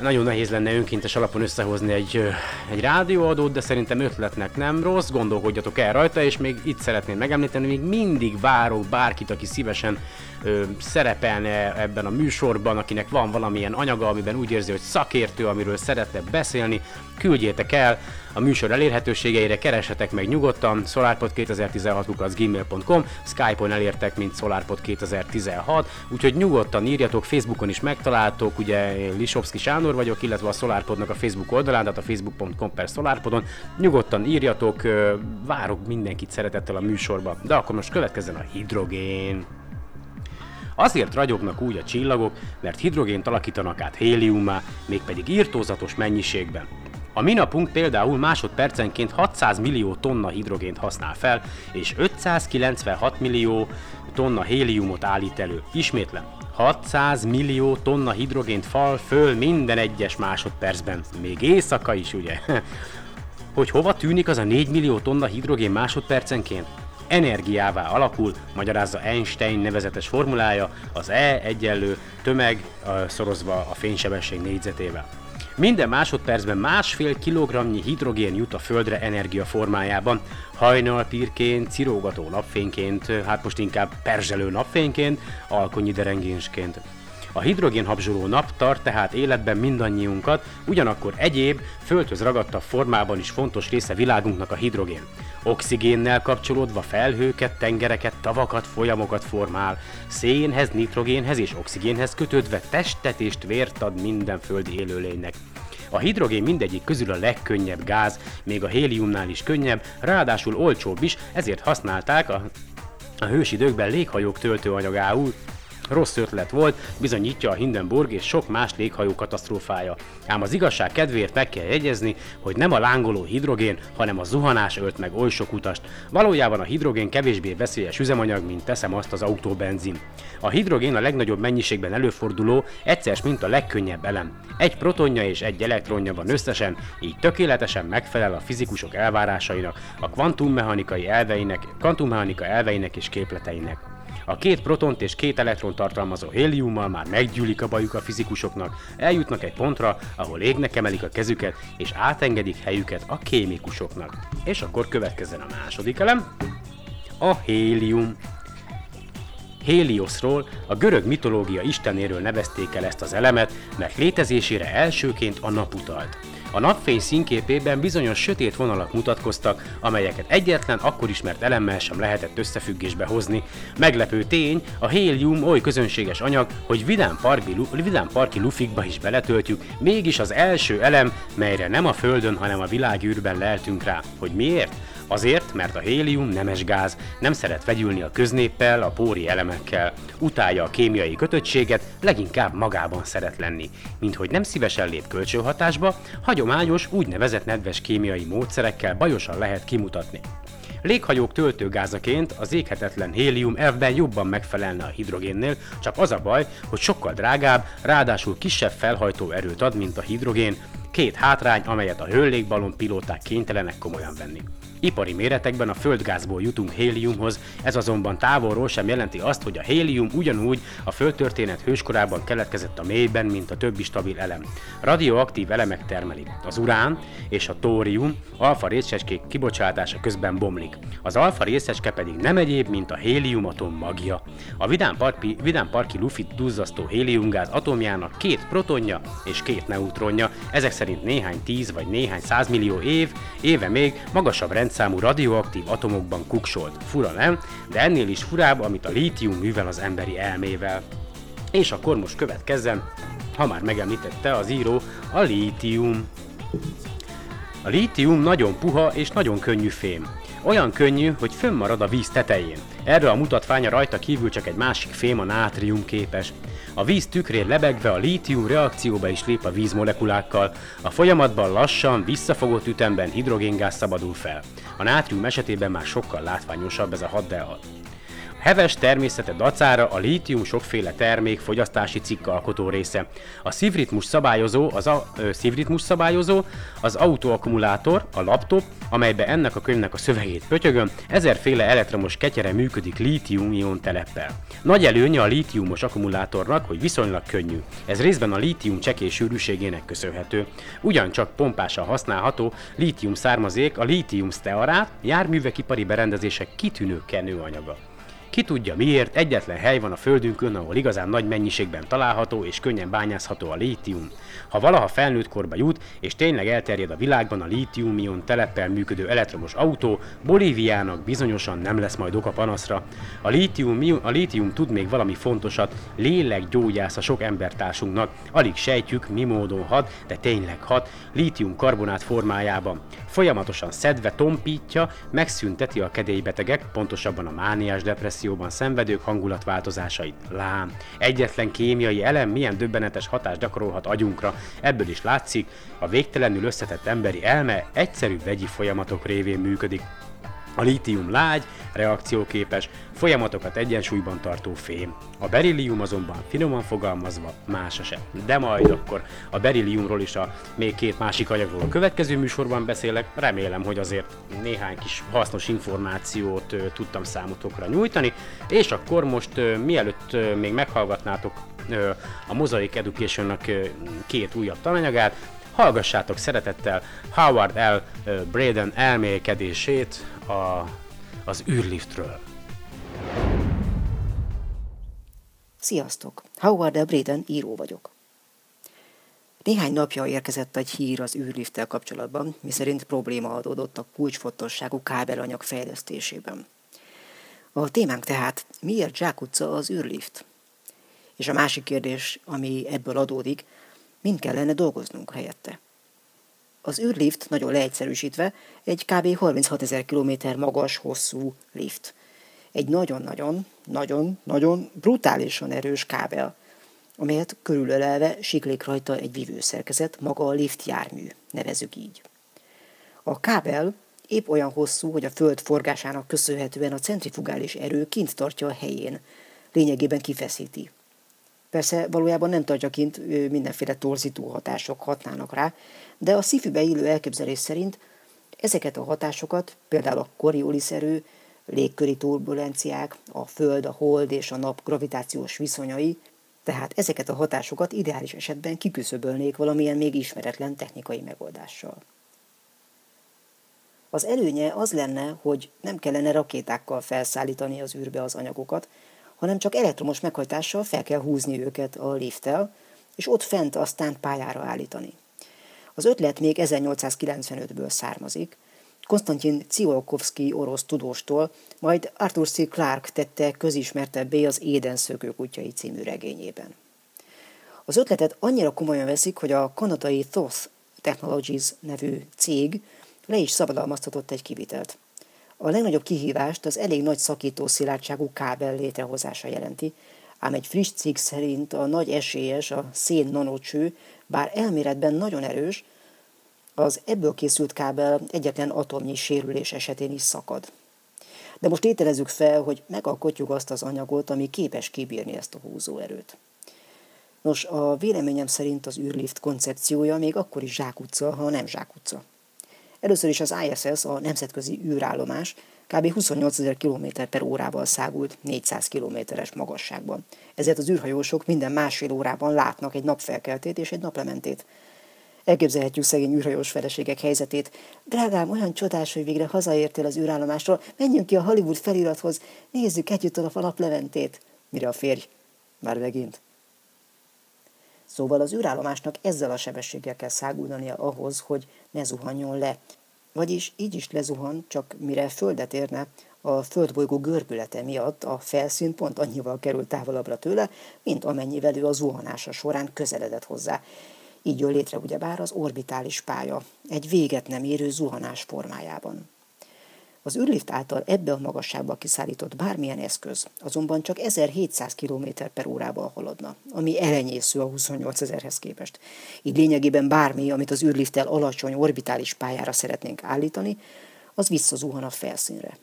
nagyon nehéz lenne önkéntes alapon összehozni egy, egy rádióadót, de szerintem ötletnek nem rossz, gondolkodjatok el rajta, és még itt szeretném megemlíteni, még mindig várok bárkit, aki szívesen ö, szerepelne ebben a műsorban, akinek van valamilyen anyaga, amiben úgy érzi, hogy szakértő, amiről szeretne beszélni, küldjétek el a műsor elérhetőségeire, keresetek meg nyugodtan, solarpod2016 gmail.com, Skype-on elértek, mint solarpod2016, úgyhogy nyugodtan írjatok, Facebookon is megtaláltok, ugye Lisovski Sándor vagyok, illetve a Solarpodnak a Facebook oldalán, tehát a facebook.com per Solarpodon, nyugodtan írjatok, várok mindenkit szeretettel a műsorba, de akkor most következzen a hidrogén. Azért ragyognak úgy a csillagok, mert hidrogént alakítanak át héliummá, mégpedig írtózatos mennyiségben. A minapunk például másodpercenként 600 millió tonna hidrogént használ fel, és 596 millió tonna héliumot állít elő. Ismétlem, 600 millió tonna hidrogént fal föl minden egyes másodpercben. Még éjszaka is, ugye? Hogy hova tűnik az a 4 millió tonna hidrogén másodpercenként? Energiává alakul, magyarázza Einstein nevezetes formulája, az E egyenlő tömeg szorozva a fénysebesség négyzetével. Minden másodpercben másfél kilogramnyi hidrogén jut a Földre energia formájában, hajnalpírként, cirógató napfényként, hát most inkább perzselő napfényként, alkonyi derengésként. A hidrogénhabzsoló nap tart tehát életben mindannyiunkat, ugyanakkor egyéb, földhöz ragadtabb formában is fontos része világunknak a hidrogén. Oxigénnel kapcsolódva felhőket, tengereket, tavakat, folyamokat formál. Szénhez, nitrogénhez és oxigénhez kötődve testet és vért ad minden földi élőlénynek. A hidrogén mindegyik közül a legkönnyebb gáz, még a héliumnál is könnyebb, ráadásul olcsóbb is, ezért használták a, a hősidőkben léghajók töltőanyagául, Rossz ötlet volt, bizonyítja a Hindenburg és sok más léghajó katasztrófája. Ám az igazság kedvéért meg kell jegyezni, hogy nem a lángoló hidrogén, hanem a zuhanás ölt meg oly sok utast. Valójában a hidrogén kevésbé veszélyes üzemanyag, mint teszem azt az autóbenzin. A hidrogén a legnagyobb mennyiségben előforduló, egyszer mint a legkönnyebb elem. Egy protonja és egy elektronja van összesen, így tökéletesen megfelel a fizikusok elvárásainak, a kvantummechanikai elveinek, kvantummechanika elveinek és képleteinek. A két protont és két elektron tartalmazó héliummal már meggyűlik a bajuk a fizikusoknak, eljutnak egy pontra, ahol égnek emelik a kezüket, és átengedik helyüket a kémikusoknak. És akkor következzen a második elem, a hélium. Heliosról, a görög mitológia istenéről nevezték el ezt az elemet, mert létezésére elsőként a nap utalt. A napfény színképében bizonyos sötét vonalak mutatkoztak, amelyeket egyetlen akkor ismert elemmel sem lehetett összefüggésbe hozni. Meglepő tény, a hélium oly közönséges anyag, hogy vidám parki, vidám parki lufikba is beletöltjük, mégis az első elem, melyre nem a Földön, hanem a világűrben leltünk rá. Hogy miért? Azért, mert a hélium nemes gáz, nem szeret vegyülni a köznéppel, a póri elemekkel, utálja a kémiai kötöttséget, leginkább magában szeret lenni, mint hogy nem szívesen lép kölcsönhatásba, hagyományos, úgynevezett nedves kémiai módszerekkel bajosan lehet kimutatni. Léghajók töltőgázaként az éghetetlen hélium elvben jobban megfelelne a hidrogénnél, csak az a baj, hogy sokkal drágább, ráadásul kisebb felhajtó erőt ad, mint a hidrogén, két hátrány, amelyet a hőlégballon pilóták kénytelenek komolyan venni. Ipari méretekben a földgázból jutunk héliumhoz, ez azonban távolról sem jelenti azt, hogy a hélium ugyanúgy a földtörténet hőskorában keletkezett a mélyben, mint a többi stabil elem. Radioaktív elemek termelik. Az urán és a tórium alfa részecskék kibocsátása közben bomlik. Az alfa részecske pedig nem egyéb, mint a héliumatom magja. A Vidám, Parki, Vidám Parki Lufit duzzasztó héliumgáz atomjának két protonja és két neutronja, ezek szerint néhány tíz vagy néhány százmillió év, éve még magasabb rendszer rendszámú radioaktív atomokban kuksolt. Fura nem? De ennél is furább, amit a lítium művel az emberi elmével. És akkor most következzen, ha már megemlítette az író, a lítium. A lítium nagyon puha és nagyon könnyű fém. Olyan könnyű, hogy fönnmarad a víz tetején. Erre a mutatványa rajta kívül csak egy másik fém, a nátrium képes. A víz tükrén lebegve a lítium reakcióba is lép a vízmolekulákkal, a folyamatban lassan, visszafogott ütemben hidrogéngáz szabadul fel. A nátrium esetében már sokkal látványosabb ez a 6 Heves természete dacára a lítium sokféle termék fogyasztási cikk alkotó része. A szívritmus szabályozó, az a, ö, szívritmus szabályozó, az autoakkumulátor, a laptop, amelybe ennek a könyvnek a szövegét pötyögöm, ezerféle elektromos ketyere működik lítium-ion teleppel. Nagy előnye a lítiumos akkumulátornak, hogy viszonylag könnyű. Ez részben a lítium csekély sűrűségének köszönhető. Ugyancsak pompásan használható lítium származék a lítium stearát, járművek ipari berendezések kitűnő kenőanyaga. Ki tudja miért, egyetlen hely van a Földünkön, ahol igazán nagy mennyiségben található és könnyen bányászható a lítium. Ha valaha felnőtt korba jut, és tényleg elterjed a világban a lítium-ion teleppel működő elektromos autó, Bolíviának bizonyosan nem lesz majd oka panaszra. A lítium, a lítium tud még valami fontosat, lélekgyógyász a sok embertársunknak. Alig sejtjük, mi módon hat, de tényleg hat, lítium karbonát formájában. Folyamatosan szedve tompítja, megszünteti a kedélybetegek, pontosabban a mániás depresszióban szenvedők hangulatváltozásait. Lám, egyetlen kémiai elem milyen döbbenetes hatást gyakorolhat agyunkra, ebből is látszik, a végtelenül összetett emberi elme egyszerű vegyi folyamatok révén működik. A lítium lágy, reakcióképes, folyamatokat egyensúlyban tartó fém. A berillium azonban finoman fogalmazva más se. De majd akkor a berilliumról is a még két másik anyagról a következő műsorban beszélek. Remélem, hogy azért néhány kis hasznos információt tudtam számotokra nyújtani. És akkor most mielőtt még meghallgatnátok a Mosaic education két újabb tananyagát, hallgassátok szeretettel Howard L. Braden elmélkedését a, az űrliftről. Sziasztok! Howard. Braden író vagyok. Néhány napja érkezett egy hír az űrlifttel kapcsolatban, miszerint probléma adódott a kulcsfontosságú kábelanyag fejlesztésében. A témánk tehát, miért zsákutca az űrlift? És a másik kérdés, ami ebből adódik, mind kellene dolgoznunk helyette. Az űrlift, nagyon leegyszerűsítve, egy kb. 36 ezer km magas, hosszú lift. Egy nagyon-nagyon, nagyon-nagyon brutálisan erős kábel, amelyet körülölelve siklik rajta egy vívőszerkezet, maga a lift jármű, nevezük így. A kábel épp olyan hosszú, hogy a föld forgásának köszönhetően a centrifugális erő kint tartja a helyén, lényegében kifeszíti. Persze valójában nem tartja kint, mindenféle torzító hatások hatnának rá, de a szifibe illő elképzelés szerint ezeket a hatásokat, például a Coriolis erő, légköri turbulenciák, a Föld, a Hold és a Nap gravitációs viszonyai, tehát ezeket a hatásokat ideális esetben kiküszöbölnék valamilyen még ismeretlen technikai megoldással. Az előnye az lenne, hogy nem kellene rakétákkal felszállítani az űrbe az anyagokat, hanem csak elektromos meghajtással fel kell húzni őket a lifttel, és ott fent aztán pályára állítani. Az ötlet még 1895-ből származik, Konstantin Ciolkovsky orosz tudóstól, majd Arthur C. Clarke tette közismertebbé az Éden szökőkutyai című regényében. Az ötletet annyira komolyan veszik, hogy a kanadai Thoth Technologies nevű cég le is szabadalmaztatott egy kivitelt. A legnagyobb kihívást az elég nagy szakító szilárdságú kábel létrehozása jelenti, ám egy friss cikk szerint a nagy esélyes, a szén nanocső, bár elméletben nagyon erős, az ebből készült kábel egyetlen atomnyi sérülés esetén is szakad. De most ételezzük fel, hogy megalkotjuk azt az anyagot, ami képes kibírni ezt a húzóerőt. Nos, a véleményem szerint az űrlift koncepciója még akkor is zsákutca, ha nem zsákutca. Először is az ISS, a Nemzetközi űrállomás, kb. 28 ezer km per órával szágult 400 kilométeres magasságban. Ezért az űrhajósok minden másfél órában látnak egy napfelkeltét és egy naplementét. Elképzelhetjük szegény űrhajós feleségek helyzetét. Drágám, olyan csodás, hogy végre hazaértél az űrállomásról, menjünk ki a Hollywood felirathoz, nézzük együtt a naplementét. Mire a férj? Már megint. Szóval az űrállomásnak ezzel a sebességgel kell száguldania ahhoz, hogy ne zuhanjon le. Vagyis így is lezuhan, csak mire földet érne, a földbolygó görbülete miatt a felszín pont annyival került távolabbra tőle, mint amennyivel ő a zuhanása során közeledett hozzá. Így jön létre ugyebár az orbitális pálya, egy véget nem érő zuhanás formájában. Az űrlift által ebbe a magasságba kiszállított bármilyen eszköz azonban csak 1700 km per órával haladna, ami elenyésző a 28 ezerhez képest. Így lényegében bármi, amit az űrlifttel alacsony orbitális pályára szeretnénk állítani, az visszazuhan a felszínre.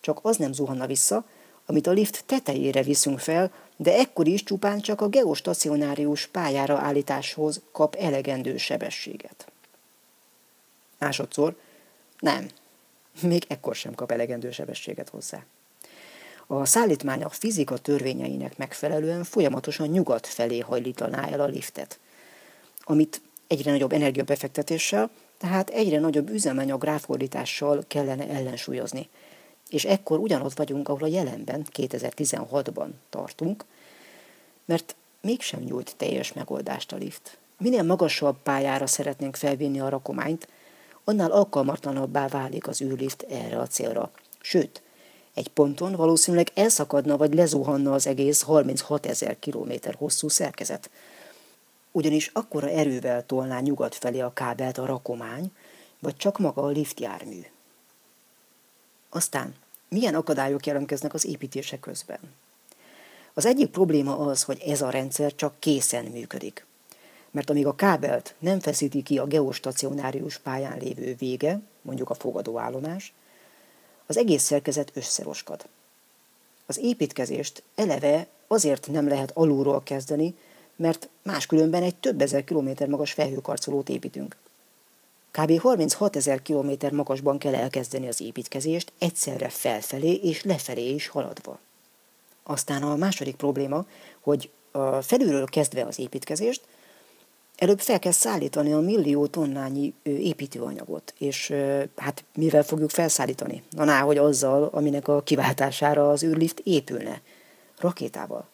Csak az nem zuhanna vissza, amit a lift tetejére viszünk fel, de ekkor is csupán csak a geostacionárius pályára állításhoz kap elegendő sebességet. Másodszor, nem, még ekkor sem kap elegendő sebességet hozzá. A szállítmány a fizika törvényeinek megfelelően folyamatosan nyugat felé hajlítaná el a liftet, amit egyre nagyobb energiabefektetéssel, tehát egyre nagyobb üzemanyag ráfordítással kellene ellensúlyozni. És ekkor ugyanott vagyunk, ahol a jelenben, 2016-ban tartunk, mert mégsem nyújt teljes megoldást a lift. Minél magasabb pályára szeretnénk felvinni a rakományt, annál alkalmatlanabbá válik az űrlift erre a célra. Sőt, egy ponton valószínűleg elszakadna vagy lezuhanna az egész 36 ezer kilométer hosszú szerkezet. Ugyanis akkora erővel tolná nyugat felé a kábelt a rakomány, vagy csak maga a liftjármű. Aztán, milyen akadályok jelentkeznek az építése közben? Az egyik probléma az, hogy ez a rendszer csak készen működik mert amíg a kábelt nem feszíti ki a geostacionárius pályán lévő vége, mondjuk a fogadóállomás, az egész szerkezet összeroskad. Az építkezést eleve azért nem lehet alulról kezdeni, mert máskülönben egy több ezer kilométer magas felhőkarcolót építünk. Kb. 36 ezer kilométer magasban kell elkezdeni az építkezést, egyszerre felfelé és lefelé is haladva. Aztán a második probléma, hogy felülről kezdve az építkezést, Előbb fel kell szállítani a millió tonnányi építőanyagot, és hát mivel fogjuk felszállítani? Na ná, hogy azzal, aminek a kiváltására az űrlift épülne. Rakétával.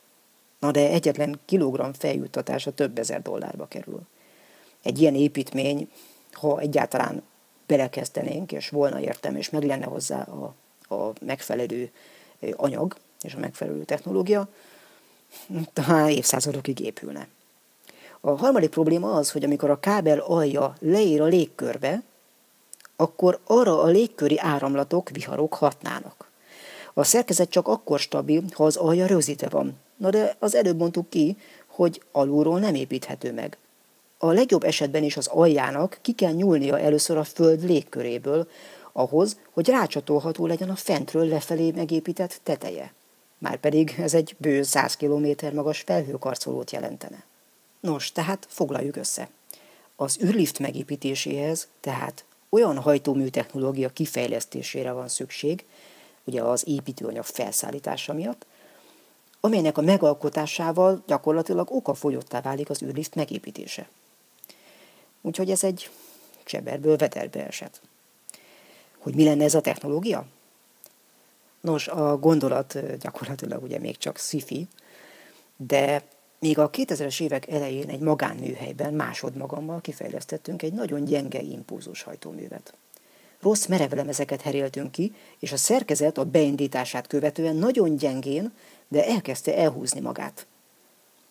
Na de egyetlen kilogramm feljuttatása több ezer dollárba kerül. Egy ilyen építmény, ha egyáltalán belekezdenénk, és volna értem, és meg lenne hozzá a, a megfelelő anyag és a megfelelő technológia, talán évszázadokig épülne. A harmadik probléma az, hogy amikor a kábel alja leér a légkörbe, akkor arra a légköri áramlatok, viharok hatnának. A szerkezet csak akkor stabil, ha az alja rögzítve van. Na de az előbb mondtuk ki, hogy alulról nem építhető meg. A legjobb esetben is az aljának ki kell nyúlnia először a föld légköréből, ahhoz, hogy rácsatolható legyen a fentről lefelé megépített teteje. Márpedig ez egy bő 100 km magas felhőkarcolót jelentene. Nos, tehát foglaljuk össze. Az űrlift megépítéséhez tehát olyan hajtómű technológia kifejlesztésére van szükség, ugye az építőanyag felszállítása miatt, amelynek a megalkotásával gyakorlatilag okafogyottá válik az űrlift megépítése. Úgyhogy ez egy cseberből veterbe esett. Hogy mi lenne ez a technológia? Nos, a gondolat gyakorlatilag ugye még csak sci de még a 2000-es évek elején egy magánműhelyben másodmagammal kifejlesztettünk egy nagyon gyenge impulzus hajtóművet. Rossz merevlemezeket heréltünk ki, és a szerkezet a beindítását követően nagyon gyengén, de elkezdte elhúzni magát.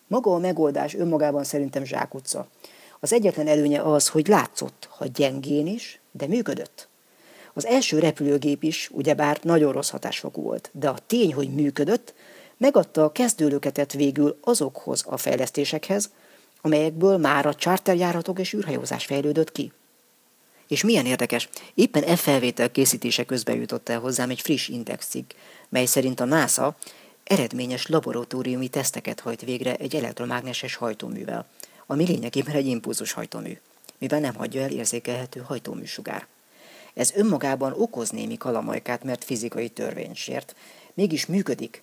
Maga a megoldás önmagában szerintem zsákutca. Az egyetlen előnye az, hogy látszott, ha gyengén is, de működött. Az első repülőgép is ugyebár nagyon rossz hatásfokú volt, de a tény, hogy működött, megadta a kezdőlöketet végül azokhoz a fejlesztésekhez, amelyekből már a charterjáratok és űrhajózás fejlődött ki. És milyen érdekes, éppen e felvétel készítése közben jutott el hozzám egy friss indexcikk, mely szerint a NASA eredményes laboratóriumi teszteket hajt végre egy elektromágneses hajtóművel, ami lényegében egy impulzus hajtómű, mivel nem hagyja el érzékelhető hajtóműsugár. Ez önmagában okoz némi kalamajkát, mert fizikai törvény sért, mégis működik,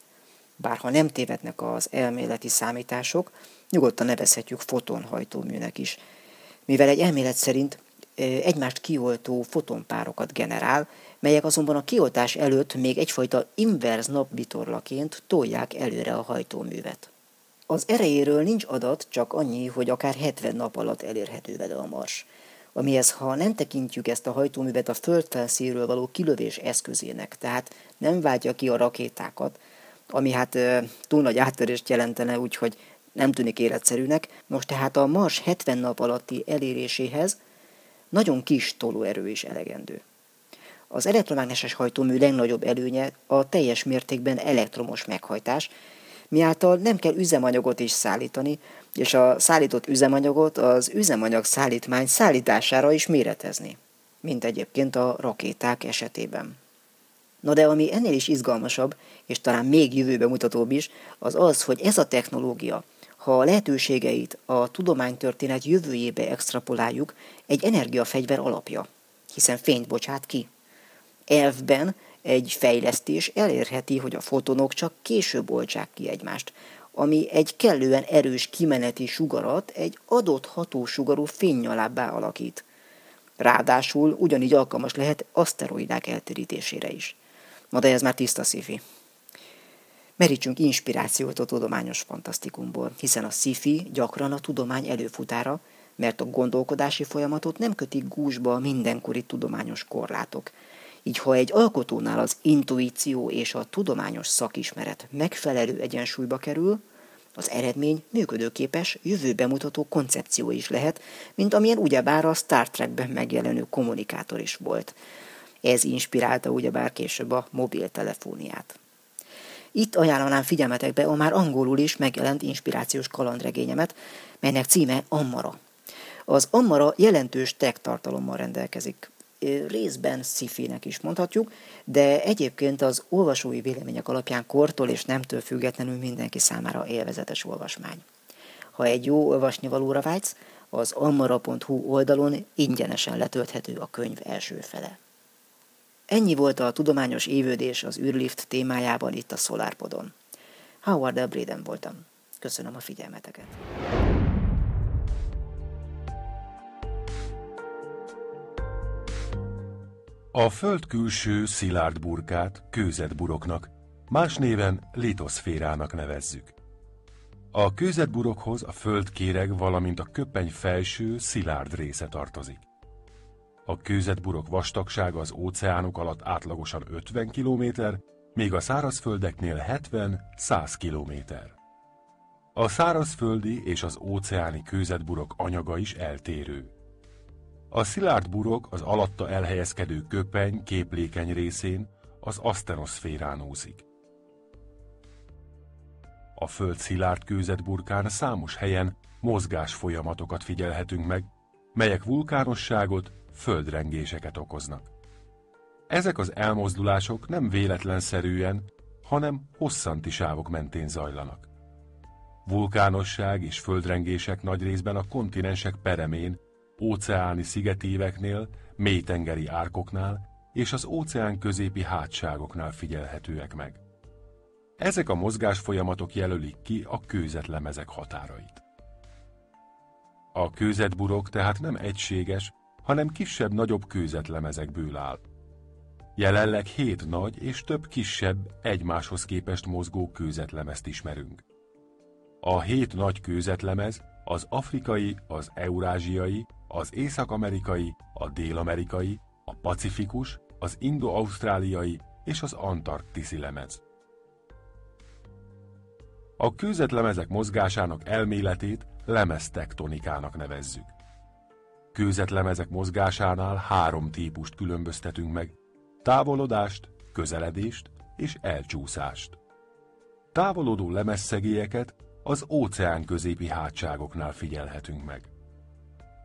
bár ha nem tévednek az elméleti számítások, nyugodtan nevezhetjük fotonhajtóműnek is, mivel egy elmélet szerint egymást kioltó fotonpárokat generál, melyek azonban a kioltás előtt még egyfajta inverz napvitorlaként tolják előre a hajtóművet. Az erejéről nincs adat, csak annyi, hogy akár 70 nap alatt elérhető vele a mars. Amihez, ha nem tekintjük ezt a hajtóművet a földfelszíről való kilövés eszközének, tehát nem váltja ki a rakétákat, ami hát túl nagy áttörést jelentene, úgyhogy nem tűnik életszerűnek. Most tehát a Mars 70 nap alatti eléréséhez nagyon kis tolóerő is elegendő. Az elektromágneses hajtómű legnagyobb előnye a teljes mértékben elektromos meghajtás, miáltal nem kell üzemanyagot is szállítani, és a szállított üzemanyagot az üzemanyag szállítmány szállítására is méretezni, mint egyébként a rakéták esetében. Na de ami ennél is izgalmasabb, és talán még jövőbe mutatóbb is, az az, hogy ez a technológia, ha a lehetőségeit a tudománytörténet jövőjébe extrapoláljuk, egy energiafegyver alapja, hiszen fényt bocsát ki. Elvben egy fejlesztés elérheti, hogy a fotonok csak később oltsák ki egymást, ami egy kellően erős kimeneti sugarat egy adott hatósugarú fénynyalábbá alakít. Ráadásul ugyanígy alkalmas lehet aszteroidák eltérítésére is. Na de ez már tiszta szifi. Merítsünk inspirációt a tudományos fantasztikumból, hiszen a sci gyakran a tudomány előfutára, mert a gondolkodási folyamatot nem kötik gúzsba a mindenkori tudományos korlátok. Így ha egy alkotónál az intuíció és a tudományos szakismeret megfelelő egyensúlyba kerül, az eredmény működőképes, jövőbe mutató koncepció is lehet, mint amilyen ugyebár a Star Trekben megjelenő kommunikátor is volt. Ez inspirálta ugyebár később a mobiltelefóniát. Itt ajánlanám figyelmetekbe a már angolul is megjelent inspirációs kalandregényemet, melynek címe Ammara. Az Ammara jelentős tech tartalommal rendelkezik. Részben szifinek is mondhatjuk, de egyébként az olvasói vélemények alapján kortól és nemtől függetlenül mindenki számára élvezetes olvasmány. Ha egy jó olvasnivalóra vágysz, az ammara.hu oldalon ingyenesen letölthető a könyv első fele. Ennyi volt a tudományos évődés az űrlift témájában itt a SolarPodon. Howard L. Braden voltam. Köszönöm a figyelmeteket. A föld külső szilárd burkát kőzetburoknak, más néven litoszférának nevezzük. A kőzetburokhoz a földkéreg, valamint a köpeny felső szilárd része tartozik. A kőzetburok vastagsága az óceánok alatt átlagosan 50 km, míg a szárazföldeknél 70-100 km. A szárazföldi és az óceáni kőzetburok anyaga is eltérő. A szilárd burok az alatta elhelyezkedő köpeny képlékeny részén az asztenoszférán úszik. A Föld szilárd kőzetburkán számos helyen mozgás folyamatokat figyelhetünk meg, melyek vulkánosságot, földrengéseket okoznak. Ezek az elmozdulások nem véletlenszerűen, hanem hosszanti sávok mentén zajlanak. Vulkánosság és földrengések nagy részben a kontinensek peremén, óceáni szigetíveknél, mélytengeri árkoknál és az óceán középi hátságoknál figyelhetőek meg. Ezek a mozgásfolyamatok jelölik ki a kőzetlemezek határait. A kőzetburok tehát nem egységes, hanem kisebb-nagyobb kőzetlemezekből áll. Jelenleg hét nagy és több kisebb, egymáshoz képest mozgó kőzetlemezt ismerünk. A hét nagy kőzetlemez az afrikai, az eurázsiai, az észak-amerikai, a dél-amerikai, a pacifikus, az indo-ausztráliai és az antarktiszi lemez. A kőzetlemezek mozgásának elméletét lemeztektonikának nevezzük. Kőzetlemezek mozgásánál három típust különböztetünk meg, távolodást, közeledést és elcsúszást. Távolodó lemezszegélyeket az óceán középi hátságoknál figyelhetünk meg.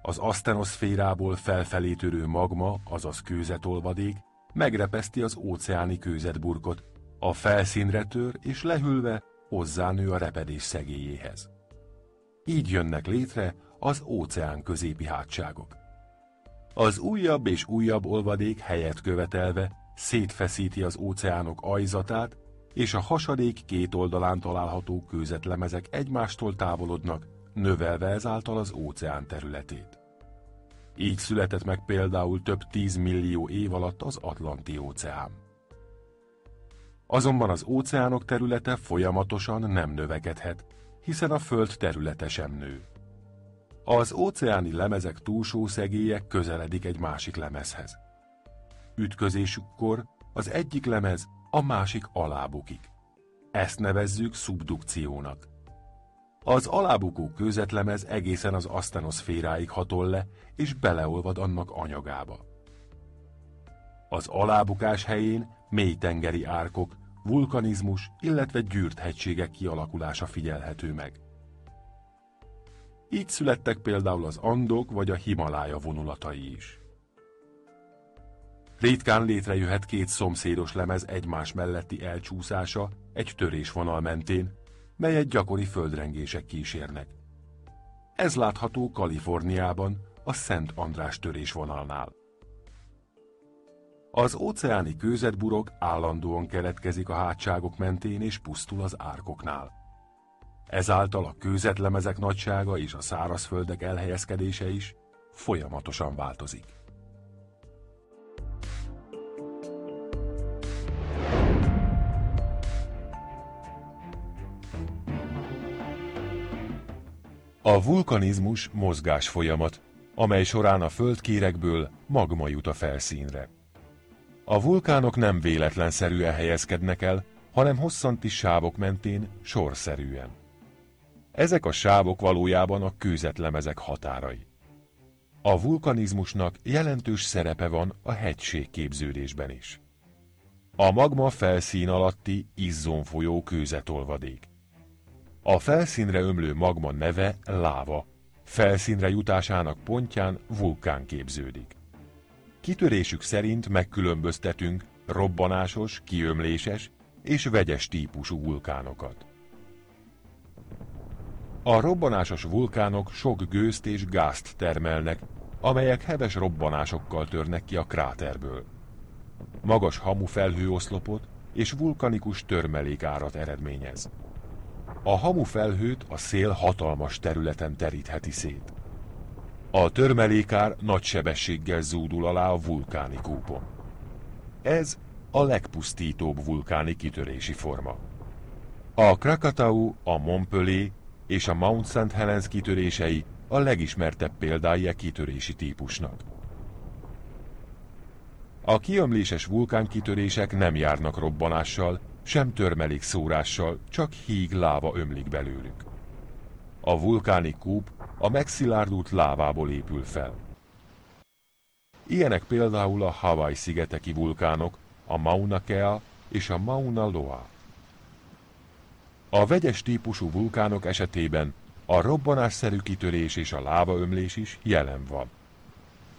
Az asztenoszférából felfelé törő magma, azaz kőzetolvadék, megrepeszti az óceáni kőzetburkot, a felszínre tör és lehűlve hozzánő a repedés szegélyéhez. Így jönnek létre az óceán középi hátságok. Az újabb és újabb olvadék helyet követelve szétfeszíti az óceánok ajzatát, és a hasadék két oldalán található kőzetlemezek egymástól távolodnak, növelve ezáltal az óceán területét. Így született meg például több tízmillió év alatt az Atlanti óceán. Azonban az óceánok területe folyamatosan nem növekedhet, hiszen a Föld területe sem nő. Az óceáni lemezek túlsó szegélyek közeledik egy másik lemezhez. Ütközésükkor az egyik lemez a másik alábukik. Ezt nevezzük szubdukciónak. Az alábukó kőzetlemez egészen az asztenoszféráig hatol le, és beleolvad annak anyagába. Az alábukás helyén mélytengeri árkok, vulkanizmus, illetve gyűrt hegységek kialakulása figyelhető meg. Így születtek például az Andok vagy a Himalája vonulatai is. Ritkán létrejöhet két szomszédos lemez egymás melletti elcsúszása egy törésvonal mentén, melyet gyakori földrengések kísérnek. Ez látható Kaliforniában, a Szent András törésvonalnál. Az óceáni kőzetburok állandóan keletkezik a hátságok mentén és pusztul az árkoknál. Ezáltal a kőzetlemezek nagysága és a szárazföldek elhelyezkedése is folyamatosan változik. A vulkanizmus mozgás folyamat, amely során a földkérekből magma jut a felszínre. A vulkánok nem véletlenszerűen helyezkednek el, hanem hosszanti sávok mentén sorszerűen. Ezek a sávok valójában a kőzetlemezek határai. A vulkanizmusnak jelentős szerepe van a hegységképződésben is. A magma felszín alatti izzon folyó kőzetolvadék. A felszínre ömlő magma neve láva, felszínre jutásának pontján vulkán képződik. Kitörésük szerint megkülönböztetünk robbanásos, kiömléses és vegyes típusú vulkánokat. A robbanásos vulkánok sok gőzt és gázt termelnek, amelyek heves robbanásokkal törnek ki a kráterből. Magas hamu felhőoszlopot és vulkanikus törmelékárat eredményez. A hamu felhőt a szél hatalmas területen terítheti szét. A törmelékár nagy sebességgel zúdul alá a vulkáni kúpon. Ez a legpusztítóbb vulkáni kitörési forma. A Krakatau, a Montpellier és a Mount St. Helens kitörései a legismertebb példái a kitörési típusnak. A kiömléses vulkánkitörések nem járnak robbanással, sem törmelék szórással, csak híg láva ömlik belőlük. A vulkáni kúp a megszilárdult lávából épül fel. Ilyenek például a Hawaii szigeteki vulkánok, a Mauna Kea és a Mauna Loa. A vegyes típusú vulkánok esetében a robbanásszerű kitörés és a lávaömlés is jelen van.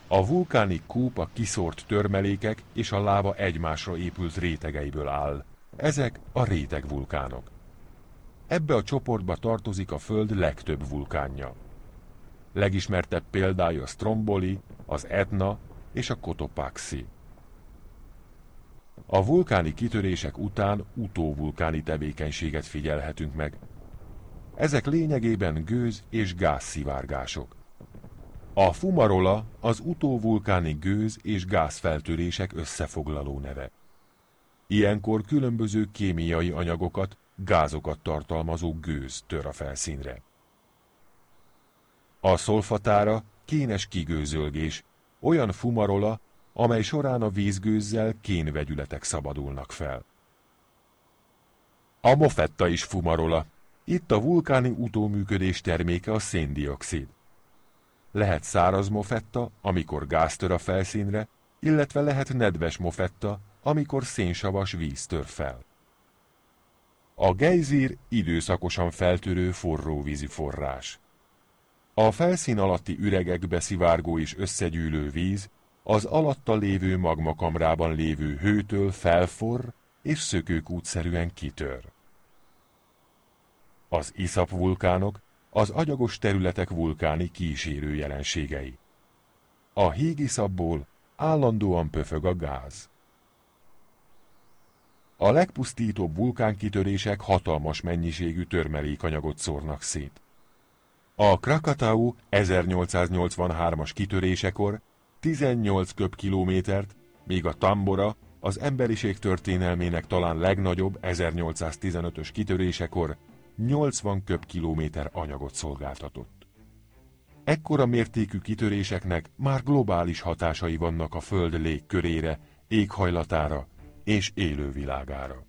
A vulkáni kúp a kiszórt törmelékek és a láva egymásra épült rétegeiből áll. Ezek a rétegvulkánok. Ebbe a csoportba tartozik a Föld legtöbb vulkánja. Legismertebb példája a Stromboli, az Etna és a Cotopaxi. A vulkáni kitörések után utóvulkáni tevékenységet figyelhetünk meg. Ezek lényegében gőz- és gázszivárgások. A fumarola az utóvulkáni gőz- és gázfeltörések összefoglaló neve. Ilyenkor különböző kémiai anyagokat, gázokat tartalmazó gőz tör a felszínre. A szolfatára kénes kigőzölgés, olyan fumarola, amely során a vízgőzzel kénvegyületek szabadulnak fel. A mofetta is fumarola. Itt a vulkáni utóműködés terméke a széndiokszid. Lehet száraz mofetta, amikor gáz tör a felszínre, illetve lehet nedves mofetta, amikor szénsavas víz tör fel. A gejzír időszakosan feltörő forró vízi forrás. A felszín alatti üregekbe szivárgó és összegyűlő víz az alatta lévő magmakamrában lévő hőtől felforr és szökőkútszerűen kitör. Az iszap vulkánok az agyagos területek vulkáni kísérő jelenségei. A hígiszapból állandóan pöfög a gáz. A legpusztítóbb vulkánkitörések hatalmas mennyiségű törmelékanyagot szórnak szét. A Krakatau 1883-as kitörésekor 18 köbkilométert, míg a Tambora az emberiség történelmének talán legnagyobb 1815-ös kitörésekor 80 köbkilométer anyagot szolgáltatott. Ekkora mértékű kitöréseknek már globális hatásai vannak a Föld légkörére, éghajlatára és élővilágára.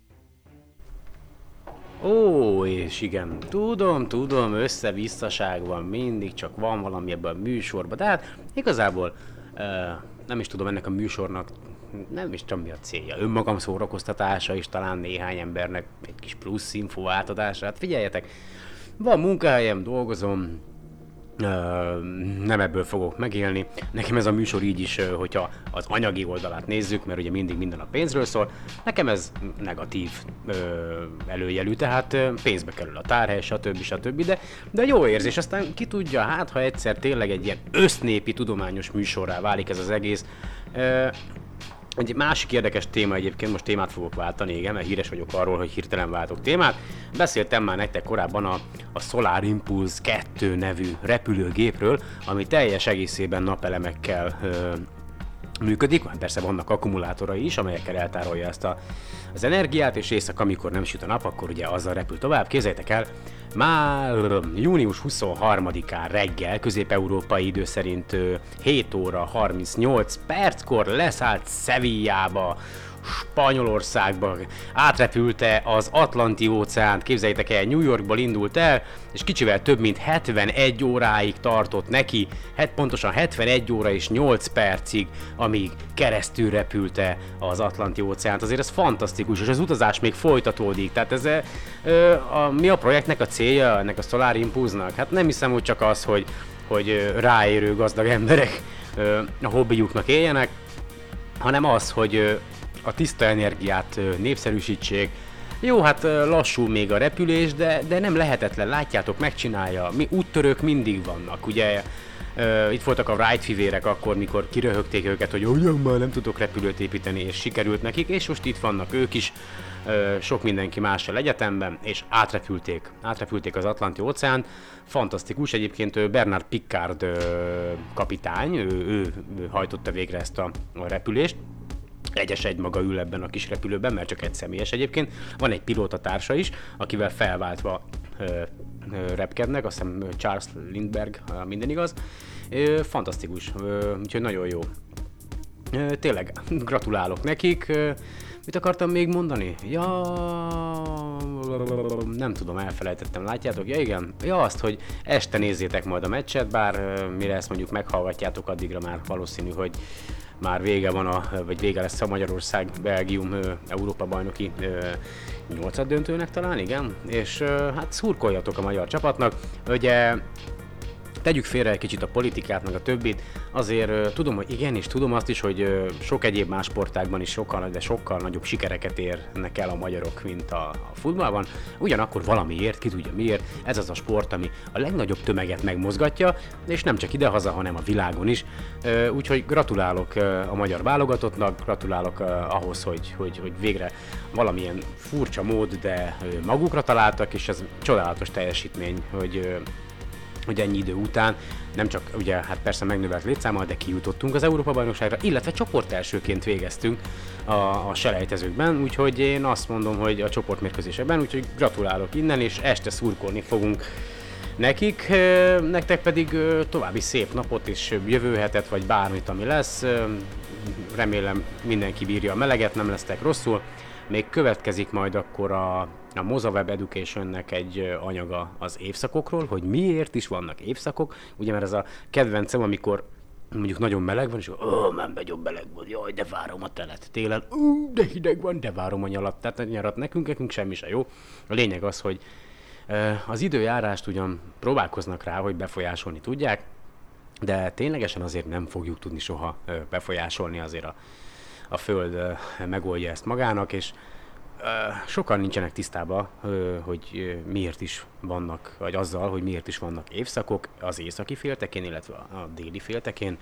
Ó, és igen, tudom, tudom, össze-visszaság van mindig, csak van valami ebben a műsorban, de hát igazából nem is tudom ennek a műsornak, nem is tudom mi a célja, önmagam szórakoztatása is talán néhány embernek egy kis plusz info átadása, hát figyeljetek, van munkahelyem, dolgozom, nem ebből fogok megélni. Nekem ez a műsor így is, hogyha az anyagi oldalát nézzük, mert ugye mindig minden a pénzről szól, nekem ez negatív előjelű, tehát pénzbe kerül a tárhely, stb. stb. De, de jó érzés, aztán ki tudja, hát ha egyszer tényleg egy ilyen össznépi tudományos műsorrá válik ez az egész, egy másik érdekes téma egyébként, most témát fogok váltani, igen, mert híres vagyok arról, hogy hirtelen váltok témát. Beszéltem már nektek korábban a, a Solar Impulse 2 nevű repülőgépről, ami teljes egészében napelemekkel ö, működik, már persze vannak akkumulátorai is, amelyekkel eltárolja ezt a, az energiát, és éjszaka, amikor nem süt a nap, akkor ugye azzal repül tovább. Képzeljétek el, már június 23-án reggel, közép-európai idő szerint 7 óra 38 perckor leszállt Sevillába, Spanyolországba, átrepülte az Atlanti óceánt, képzeljétek el, New Yorkból indult el, és kicsivel több mint 71 óráig tartott neki, hát pontosan 71 óra és 8 percig, amíg keresztül repülte az Atlanti óceánt. Azért ez fantasztikus, és az utazás még folytatódik. Tehát ez ö, a, mi a projektnek a célja, ennek a Solar Impulse-nak? Hát nem hiszem, hogy csak az, hogy, hogy ráérő gazdag emberek a hobbiuknak éljenek, hanem az, hogy a tiszta energiát népszerűsítsék. Jó, hát lassú még a repülés, de, de nem lehetetlen, látjátok, megcsinálja. Mi úttörők mindig vannak, ugye itt voltak a Wright fivérek akkor, mikor kiröhögték őket, hogy olyan már nem tudok repülőt építeni, és sikerült nekik, és most itt vannak ők is, sok mindenki mással egyetemben, és átrepülték, átrepülték az Atlanti óceán. Fantasztikus, egyébként Bernard Piccard uh, kapitány, ő, ő, hajtotta végre ezt a repülést, egyes egy maga ül ebben a kis repülőben, mert csak egy személyes egyébként. Van egy pilóta társa is, akivel felváltva ö, ö, repkednek, azt hiszem Charles Lindberg, ha minden igaz. Ö, fantasztikus, ö, úgyhogy nagyon jó. Ö, tényleg, gratulálok nekik. Ö, mit akartam még mondani? Ja, nem tudom, elfelejtettem, látjátok? Ja igen, ja azt, hogy este nézzétek majd a meccset, bár mire ezt mondjuk meghallgatjátok, addigra már valószínű, hogy már vége van, a, vagy vége lesz a Magyarország-Belgium Európa bajnoki nyolcad döntőnek talán, igen, és hát szurkoljatok a magyar csapatnak. Ugye tegyük félre egy kicsit a politikát, meg a többit, azért tudom, hogy igen, és tudom azt is, hogy sok egyéb más sportágban is sokkal, de sokkal nagyobb sikereket érnek el a magyarok, mint a, a futballban. Ugyanakkor valamiért, ki tudja miért, ez az a sport, ami a legnagyobb tömeget megmozgatja, és nem csak idehaza, hanem a világon is. Úgyhogy gratulálok a magyar válogatottnak, gratulálok ahhoz, hogy, hogy, hogy végre valamilyen furcsa mód, de magukra találtak, és ez csodálatos teljesítmény, hogy hogy ennyi idő után nem csak ugye hát persze megnövelt létszámmal, de kijutottunk az Európa bajnokságra, illetve csoport elsőként végeztünk a, a selejtezőkben, úgyhogy én azt mondom, hogy a csoportmérkőzésekben, úgyhogy gratulálok innen, és este szurkolni fogunk nekik, nektek pedig további szép napot és jövő hetet, vagy bármit, ami lesz. Remélem mindenki bírja a meleget, nem lesztek rosszul. Még következik majd akkor a a Moza Educationnek egy anyaga az évszakokról, hogy miért is vannak évszakok, ugye mert ez a kedvencem, amikor mondjuk nagyon meleg van, és ó, már nagyon meleg van, jaj, de várom a telet. Télen, ó, de hideg van, de várom a nyalat. Tehát a nyarat nekünk, nekünk semmi se jó. A lényeg az, hogy az időjárást ugyan próbálkoznak rá, hogy befolyásolni tudják, de ténylegesen azért nem fogjuk tudni soha befolyásolni, azért a, a Föld megoldja ezt magának, és sokan nincsenek tisztában, hogy miért is vannak, vagy azzal, hogy miért is vannak évszakok az északi féltekén, illetve a déli féltekén,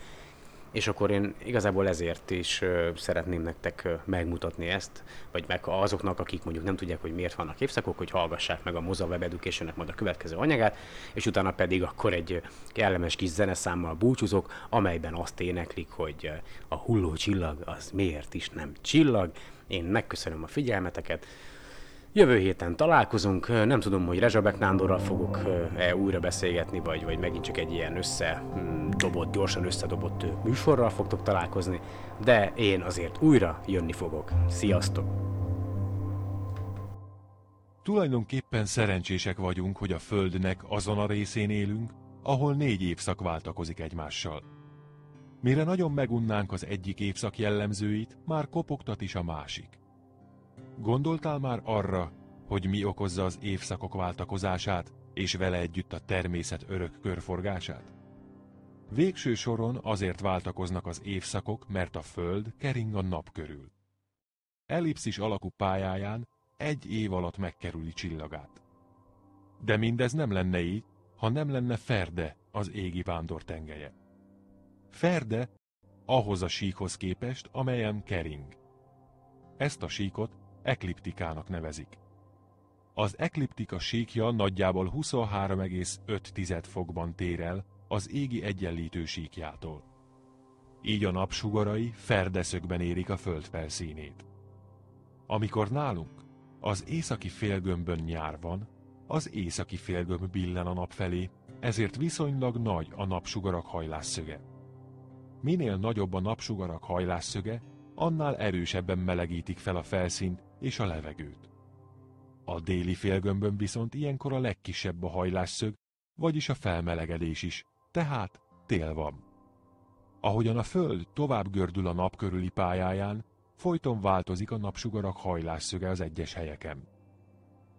és akkor én igazából ezért is szeretném nektek megmutatni ezt, vagy meg azoknak, akik mondjuk nem tudják, hogy miért vannak évszakok, hogy hallgassák meg a Moza Web education majd a következő anyagát, és utána pedig akkor egy kellemes kis zeneszámmal búcsúzok, amelyben azt éneklik, hogy a hulló csillag az miért is nem csillag. Én megköszönöm a figyelmeteket, Jövő héten találkozunk, nem tudom, hogy Rezsabek Nándorral fogok-e újra beszélgetni, vagy, vagy megint csak egy ilyen összedobott, hm, gyorsan összedobott műsorral fogtok találkozni, de én azért újra jönni fogok. Sziasztok! Tulajdonképpen szerencsések vagyunk, hogy a Földnek azon a részén élünk, ahol négy évszak váltakozik egymással. Mire nagyon megunnánk az egyik évszak jellemzőit, már kopogtat is a másik. Gondoltál már arra, hogy mi okozza az évszakok váltakozását, és vele együtt a természet örök körforgását? Végső soron azért váltakoznak az évszakok, mert a Föld kering a nap körül. Ellipszis alakú pályáján egy év alatt megkerüli csillagát. De mindez nem lenne így, ha nem lenne Ferde, az égi vándor tengelye. Ferde ahhoz a síkhoz képest, amelyen kering. Ezt a síkot ekliptikának nevezik. Az ekliptika síkja nagyjából 23,5 fokban tér el az égi egyenlítő síkjától. Így a napsugarai ferdeszögben érik a föld felszínét. Amikor nálunk az északi félgömbön nyár van, az északi félgömb billen a nap felé, ezért viszonylag nagy a napsugarak hajlásszöge. Minél nagyobb a napsugarak hajlásszöge, annál erősebben melegítik fel a felszínt és a levegőt. A déli félgömbön viszont ilyenkor a legkisebb a hajlásszög, vagyis a felmelegedés is, tehát tél van. Ahogyan a Föld tovább gördül a nap körüli pályáján, folyton változik a napsugarak hajlásszöge az egyes helyeken.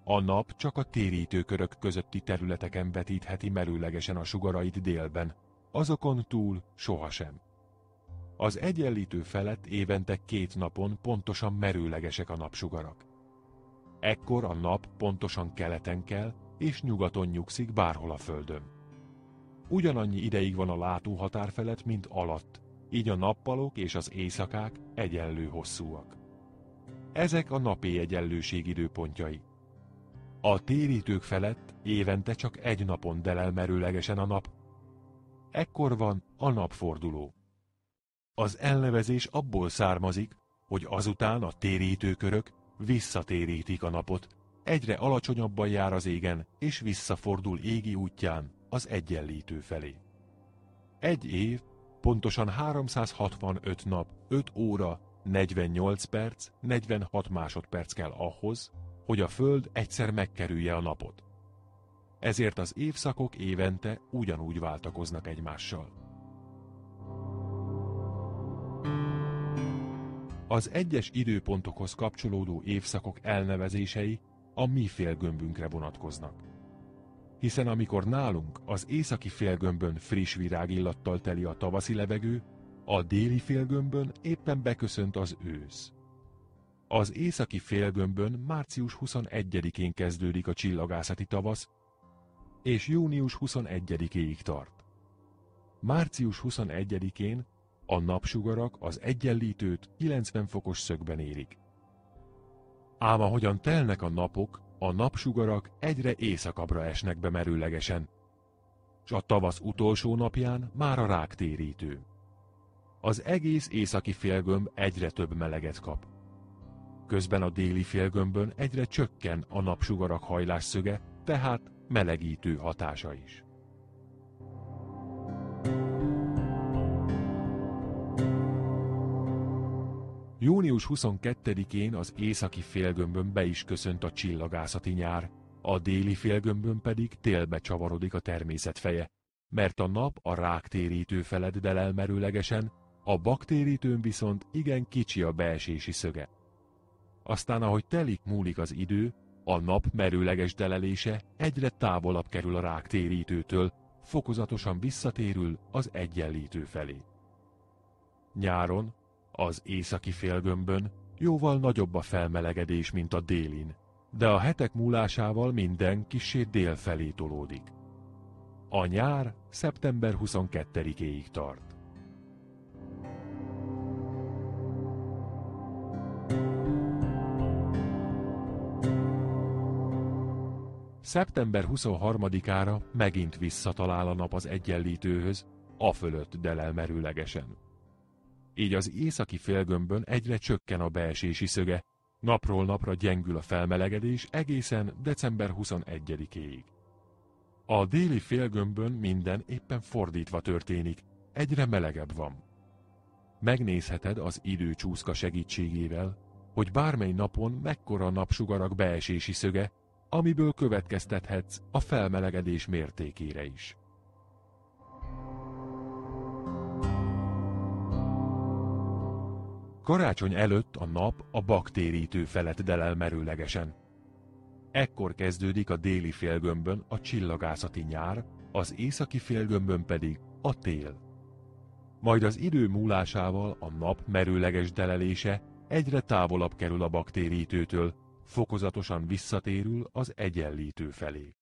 A nap csak a térítőkörök közötti területeken vetítheti merőlegesen a sugarait délben, azokon túl sohasem. Az egyenlítő felett évente két napon pontosan merőlegesek a napsugarak. Ekkor a nap pontosan keleten kell, és nyugaton nyugszik bárhol a Földön. Ugyanannyi ideig van a látóhatár felett, mint alatt, így a nappalok és az éjszakák egyenlő hosszúak. Ezek a napi egyenlőség időpontjai. A térítők felett évente csak egy napon delel merőlegesen a nap. Ekkor van a napforduló. Az elnevezés abból származik, hogy azután a térítőkörök visszatérítik a napot, egyre alacsonyabban jár az égen, és visszafordul égi útján az egyenlítő felé. Egy év, pontosan 365 nap, 5 óra, 48 perc, 46 másodperc kell ahhoz, hogy a Föld egyszer megkerülje a napot. Ezért az évszakok évente ugyanúgy váltakoznak egymással. Az egyes időpontokhoz kapcsolódó évszakok elnevezései a mi félgömbünkre vonatkoznak. Hiszen amikor nálunk az északi félgömbön friss virágillattal teli a tavaszi levegő, a déli félgömbön éppen beköszönt az ősz. Az északi félgömbön március 21-én kezdődik a csillagászati tavasz, és június 21-éig tart. Március 21-én a napsugarak az egyenlítőt 90 fokos szögben érik. Ám ahogyan telnek a napok, a napsugarak egyre északabbra esnek be merőlegesen, s a tavasz utolsó napján már a ráktérítő. Az egész északi félgömb egyre több meleget kap. Közben a déli félgömbön egyre csökken a napsugarak hajlásszöge, tehát melegítő hatása is. Június 22-én az északi félgömbön be is köszönt a csillagászati nyár, a déli félgömbön pedig télbe csavarodik a természet feje, mert a nap a ráktérítő feleddel elmerőlegesen, a baktérítőn viszont igen kicsi a beesési szöge. Aztán, ahogy telik múlik az idő, a nap merőleges delelése egyre távolabb kerül a ráktérítőtől, fokozatosan visszatérül az egyenlítő felé. Nyáron, az északi félgömbön jóval nagyobb a felmelegedés, mint a délin, de a hetek múlásával minden kissé dél felé tolódik. A nyár szeptember 22-éig tart. Szeptember 23-ára megint visszatalál a nap az egyenlítőhöz, a fölött delel merőlegesen. Így az északi félgömbön egyre csökken a beesési szöge, napról napra gyengül a felmelegedés egészen december 21-éig. A déli félgömbön minden éppen fordítva történik, egyre melegebb van. Megnézheted az időcsúszka segítségével, hogy bármely napon mekkora napsugarak beesési szöge, amiből következtethetsz a felmelegedés mértékére is. Karácsony előtt a nap a baktérítő felett delel merőlegesen. Ekkor kezdődik a déli félgömbön a csillagászati nyár, az északi félgömbön pedig a tél. Majd az idő múlásával a nap merőleges delelése egyre távolabb kerül a baktérítőtől, fokozatosan visszatérül az egyenlítő felé.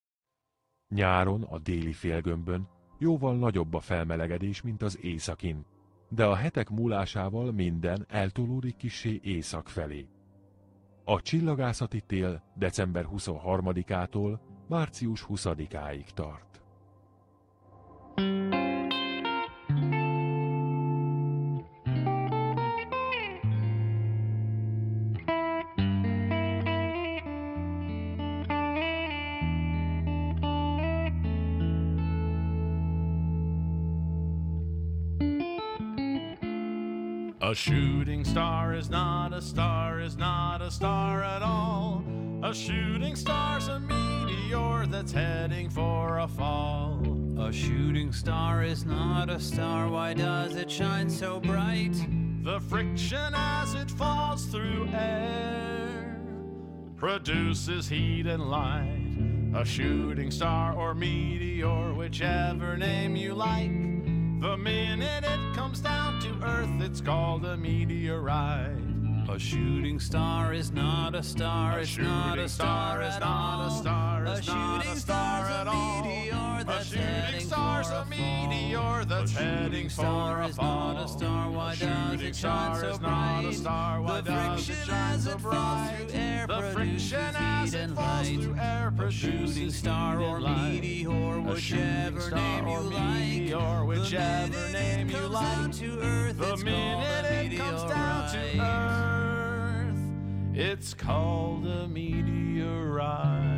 Nyáron a déli félgömbön jóval nagyobb a felmelegedés, mint az északin, de a hetek múlásával minden eltolódik kisé észak felé. A csillagászati tél december 23-ától március 20-áig tart. A shooting star is not a star, is not a star at all. A shooting star's a meteor that's heading for a fall. A shooting star is not a star, why does it shine so bright? The friction as it falls through air produces heat and light. A shooting star or meteor, whichever name you like. The minute it comes down to Earth, it's called a meteorite. A shooting star is not a star, A it's not a shooting star is not all. a star, A is not shooting a star at a all. Meteor A that's shooting star's a a meteor fall. that's heading shooting for star a is not fall. a star, why A does it shine so is not a bright? star, why the does it friction shine as so it falls bright? through air The friction as it falls through air A shooting star or meteor, whichever name you or like. meteor, whichever name you like. to Earth, The minute it comes down to. Earth, it's called a meteorite.